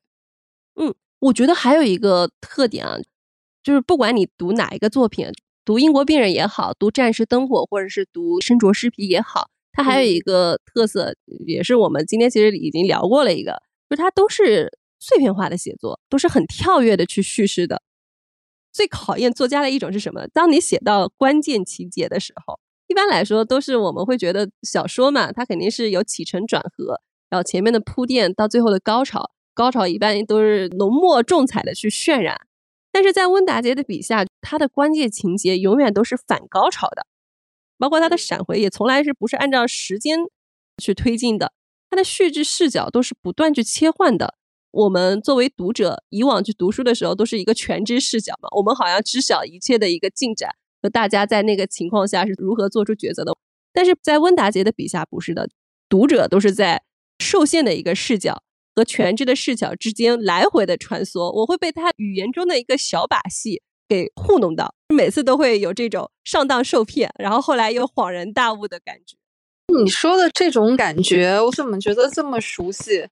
Speaker 1: 嗯，我觉得还有一个特点啊，就是不管你读哪一个作品，读《英国病人》也好，读《战时灯火》或者是读《身着尸皮》也好，它还有一个特色，也是我们今天其实已经聊过了一个，就是它都是碎片化的写作，都是很跳跃的去叙事的。最考验作家的一种是什么？当你写到关键情节的时候。一般来说，都是我们会觉得小说嘛，它肯定是有起承转合，然后前面的铺垫到最后的高潮，高潮一般都是浓墨重彩的去渲染。但是在温达杰的笔下，他的关键情节永远都是反高潮的，包括他的闪回也从来是不是按照时间去推进的，他的叙事视角都是不断去切换的。我们作为读者，以往去读书的时候都是一个全知视角嘛，我们好像知晓一切的一个进展。和大家在那个情况下是如何做出抉择的？但是在温达杰的笔下不是的，读者都是在受限的一个视角和全知的视角之间来回的穿梭。我会被他语言中的一个小把戏给糊弄到，每次都会有这种上当受骗，然后后来又恍然大悟的感觉。
Speaker 2: 你说的这种感觉，我怎么觉得这么熟悉？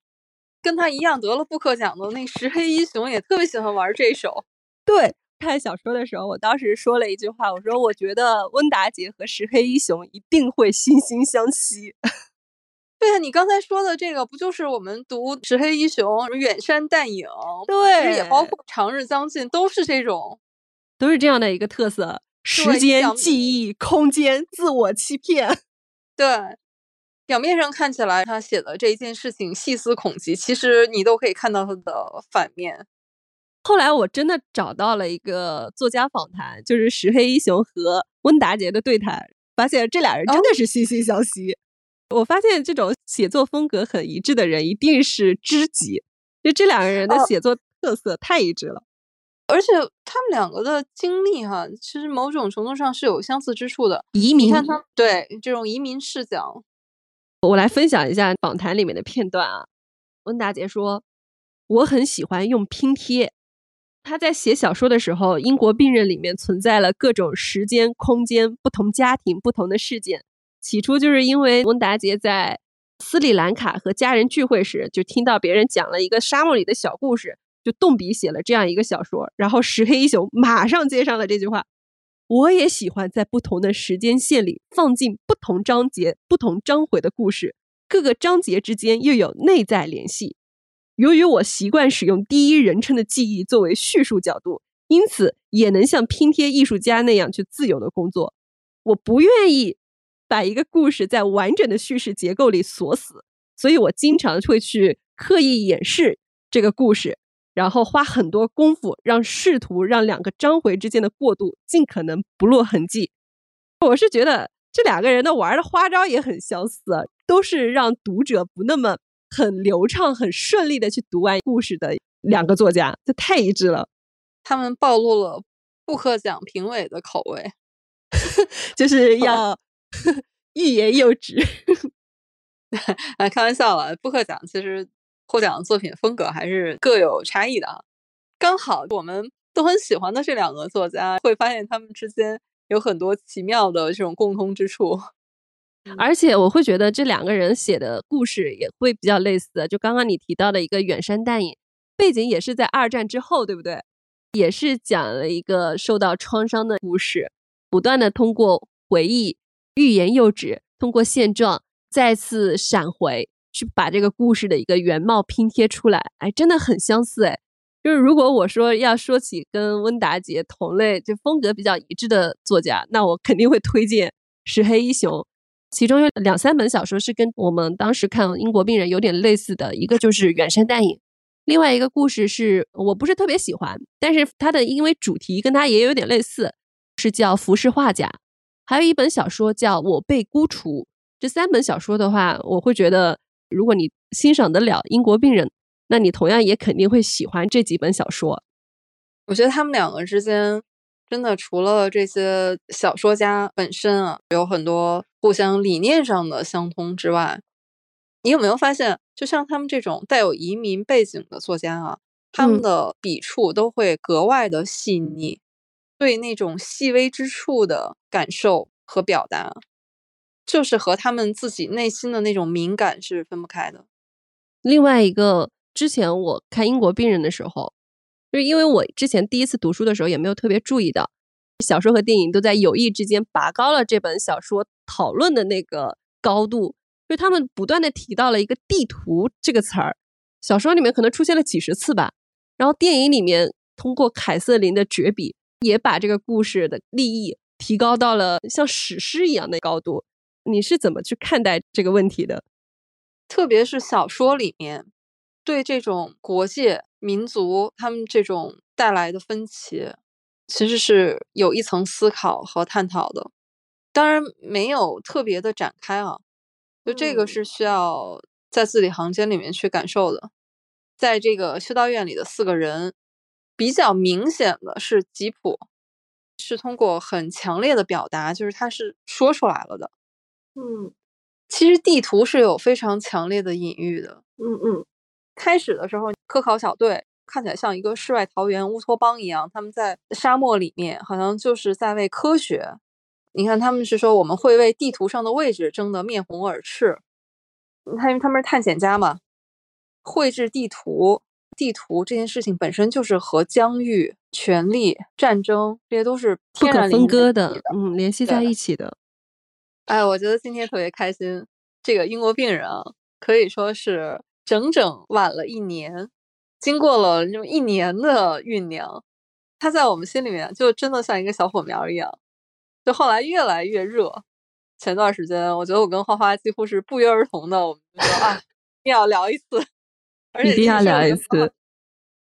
Speaker 2: 跟他一样得了布克奖的那石黑一雄也特别喜欢玩这首。
Speaker 1: 对。看小说的时候，我当时说了一句话，我说我觉得温达杰和石黑一雄一定会惺惺相惜。
Speaker 2: 对啊，你刚才说的这个不就是我们读石黑一雄远山淡影，
Speaker 1: 对，
Speaker 2: 其实也包括长日将近，都是这种，
Speaker 1: 都是这样的一个特色：时间、记忆、空间、自我欺骗。
Speaker 2: 对，表面上看起来他写的这一件事情细思恐极，其实你都可以看到他的反面。
Speaker 1: 后来我真的找到了一个作家访谈，就是石黑一雄和温达杰的对谈，发现这俩人真的是惺惺相惜。我发现这种写作风格很一致的人一定是知己，就这两个人的写作特色太一致了。
Speaker 2: 而且他们两个的经历哈，其实某种程度上是有相似之处的。
Speaker 1: 移民，你
Speaker 2: 看他对这种移民视角，
Speaker 1: 我来分享一下访谈里面的片段啊。温达杰说：“我很喜欢用拼贴。”他在写小说的时候，英国病人里面存在了各种时间、空间、不同家庭、不同的事件。起初就是因为温达杰在斯里兰卡和家人聚会时，就听到别人讲了一个沙漠里的小故事，就动笔写了这样一个小说。然后石黑一雄马上接上了这句话：“我也喜欢在不同的时间线里放进不同章节、不同章回的故事，各个章节之间又有内在联系。”由于我习惯使用第一人称的记忆作为叙述角度，因此也能像拼贴艺术家那样去自由的工作。我不愿意把一个故事在完整的叙事结构里锁死，所以我经常会去刻意掩饰这个故事，然后花很多功夫让试图让两个章回之间的过渡尽可能不落痕迹。我是觉得这两个人的玩的花招也很相似，都是让读者不那么很流畅、很顺利的去读完故事的两个作家，这太一致了。
Speaker 2: 他们暴露了布克奖评委的口味，
Speaker 1: 就是 要欲言又止。
Speaker 2: 啊，开玩笑了。布克奖其实获奖的作品风格还是各有差异的啊。刚好我们都很喜欢的这两个作家，会发现他们之间有很多奇妙的这种共通之处。
Speaker 1: 而且我会觉得这两个人写的故事也会比较类似。就刚刚你提到的一个远山淡影，背景也是在二战之后，对不对？也是讲了一个受到创伤的故事，不断的通过回忆、欲言又止，通过现状。再次闪回去把这个故事的一个原貌拼贴出来，哎，真的很相似哎。就是如果我说要说起跟温达杰同类，就风格比较一致的作家，那我肯定会推荐石黑一雄。其中有两三本小说是跟我们当时看《英国病人》有点类似的，一个就是《远山淡影》，另外一个故事是我不是特别喜欢，但是它的因为主题跟它也有点类似，是叫《浮世画家》。还有一本小说叫《我被孤除》。这三本小说的话，我会觉得，如果你欣赏得了《英国病人》，那你同样也肯定会喜欢这几本小说。
Speaker 2: 我觉得他们两个之间，真的除了这些小说家本身啊，有很多互相理念上的相通之外，你有没有发现，就像他们这种带有移民背景的作家啊，他们的笔触都会格外的细腻，对那种细微之处的感受和表达。就是和他们自己内心的那种敏感是分不开的。
Speaker 1: 另外一个，之前我看《英国病人》的时候，就是因为我之前第一次读书的时候也没有特别注意到，小说和电影都在有意之间拔高了这本小说讨论的那个高度，就是他们不断的提到了一个“地图”这个词儿，小说里面可能出现了几十次吧，然后电影里面通过凯瑟琳的绝笔，也把这个故事的立意提高到了像史诗一样的高度。你是怎么去看待这个问题的？
Speaker 2: 特别是小说里面对这种国界、民族他们这种带来的分歧，其实是有一层思考和探讨的。当然没有特别的展开啊，就这个是需要在字里行间里面去感受的。在这个修道院里的四个人，比较明显的是吉普，是通过很强烈的表达，就是他是说出来了的。
Speaker 1: 嗯，
Speaker 2: 其实地图是有非常强烈的隐喻的。
Speaker 1: 嗯嗯，
Speaker 2: 开始的时候，科考小队看起来像一个世外桃源乌托邦一样，他们在沙漠里面，好像就是在为科学。你看，他们是说我们会为地图上的位置争得面红耳赤。你看，因为他们是探险家嘛，绘制地图，地图这件事情本身就是和疆域、权力、战争这些都是
Speaker 1: 不可分割的，嗯，联系在一起的。
Speaker 2: 哎，我觉得今天特别开心。这个英国病人啊，可以说是整整晚了一年，经过了那么一年的酝酿，他在我们心里面就真的像一个小火苗一样，就后来越来越热。前段时间，我觉得我跟花花几乎是不约而同的，我们就说啊，一定要聊一次，而且
Speaker 1: 一定要聊一次。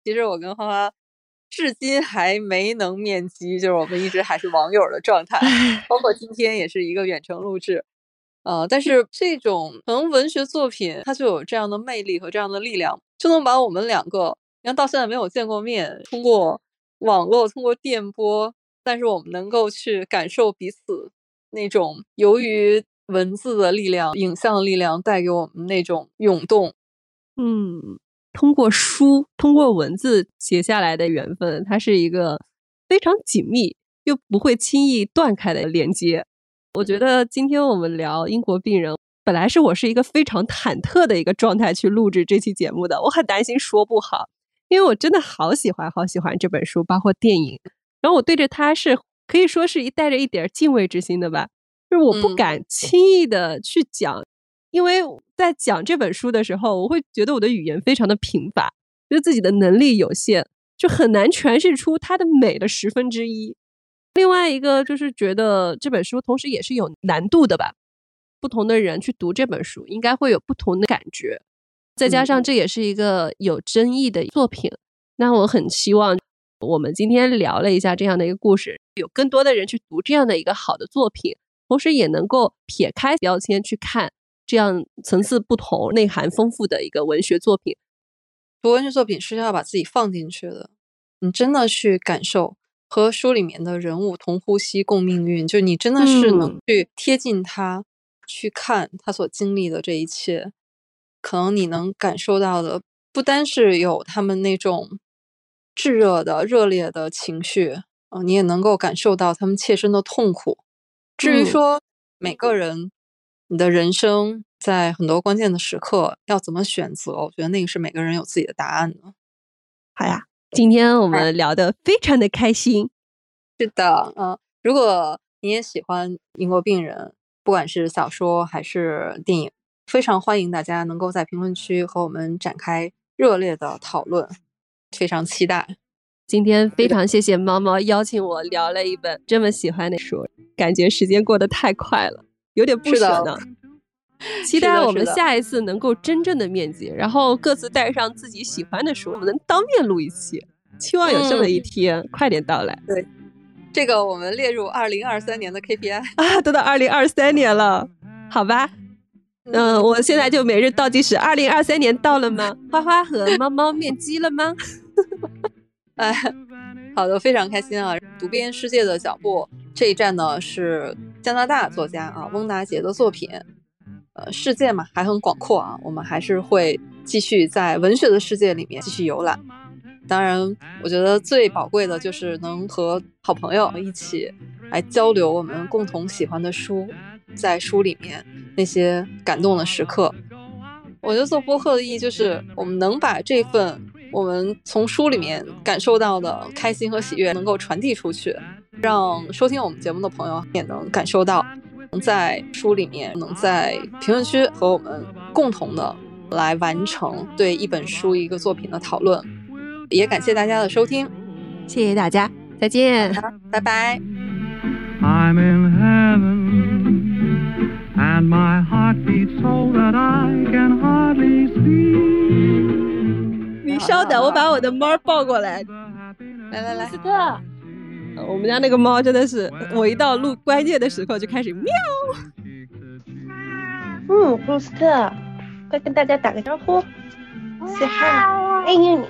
Speaker 2: 其实我跟花花。至今还没能面基，就是我们一直还是网友的状态，包括今天也是一个远程录制，呃，但是这种可能文学作品它就有这样的魅力和这样的力量，就能把我们两个，你看到现在没有见过面，通过网络，通过电波，但是我们能够去感受彼此那种由于文字的力量、影像的力量带给我们那种涌动，
Speaker 1: 嗯。通过书，通过文字写下来的缘分，它是一个非常紧密又不会轻易断开的连接。我觉得今天我们聊英国病人，本来是我是一个非常忐忑的一个状态去录制这期节目的，我很担心说不好，因为我真的好喜欢好喜欢这本书，包括电影。然后我对着它是可以说是一带着一点敬畏之心的吧，就是我不敢轻易的去讲。因为在讲这本书的时候，我会觉得我的语言非常的贫乏，觉得自己的能力有限，就很难诠释出它的美的十分之一。另外一个就是觉得这本书同时也是有难度的吧，不同的人去读这本书应该会有不同的感觉。再加上这也是一个有争议的作品，那我很希望我们今天聊了一下这样的一个故事，有更多的人去读这样的一个好的作品，同时也能够撇开标签去看这样层次不同、内涵丰富的一个文学作品。
Speaker 2: 读文学作品是要把自己放进去的，你真的去感受和书里面的人物同呼吸共命运，就你真的是能去贴近他，去看他所经历的这一切，可能你能感受到的不单是有他们那种炙热的、热烈的情绪，嗯，你也能够感受到他们切身的痛苦。至于说每个人，你的人生。在很多关键的时刻要怎么选择？我觉得那个是每个人有自己的答案的。
Speaker 1: 好呀，今天我们聊得非常的开心。
Speaker 2: 是的，嗯，如果你也喜欢《英国病人》，不管是小说还是电影，非常欢迎大家能够在评论区和我们展开热烈的讨论，非常期待。
Speaker 1: 今天非常谢谢猫猫邀请我聊了一本这么喜欢的书，感觉时间过得太快了，有点不舍呢。期待我们下一次能够真正的面基，然后各自带上自己喜欢的书，我们能当面录一期。期望有这么一天快点到来。
Speaker 2: 对，这个我们列入二零二三年的 KPI
Speaker 1: 啊，都到二零二三年了，好吧。嗯，我现在就每日倒计时，二零二三年到了吗？花花和猫猫面基了吗？
Speaker 2: 哎，好的，非常开心啊！读遍世界的脚步这一站呢，是加拿大作家啊翁达杰的作品。呃，世界嘛还很广阔啊，我们还是会继续在文学的世界里面继续游览。当然，我觉得最宝贵的就是能和好朋友一起来交流我们共同喜欢的书，在书里面那些感动的时刻。我觉得做播客的意义就是我们能把这份我们从书里面感受到的开心和喜悦能够传递出去，让收听我们节目的朋友也能感受到。能在书里面，能在评论区和我们共同的来完成对一本书、一个作品的讨论，也感谢大家的收听，
Speaker 1: 谢谢大家，再见，
Speaker 2: 拜拜。
Speaker 1: 你稍等，我把我的猫抱过来，
Speaker 2: 来来来，
Speaker 1: 斯特。我们家那个猫真的是，我一到录关键的时候就开始喵。
Speaker 4: 嗯，布鲁斯特，快跟大家打个招呼。嗨，哎呦你。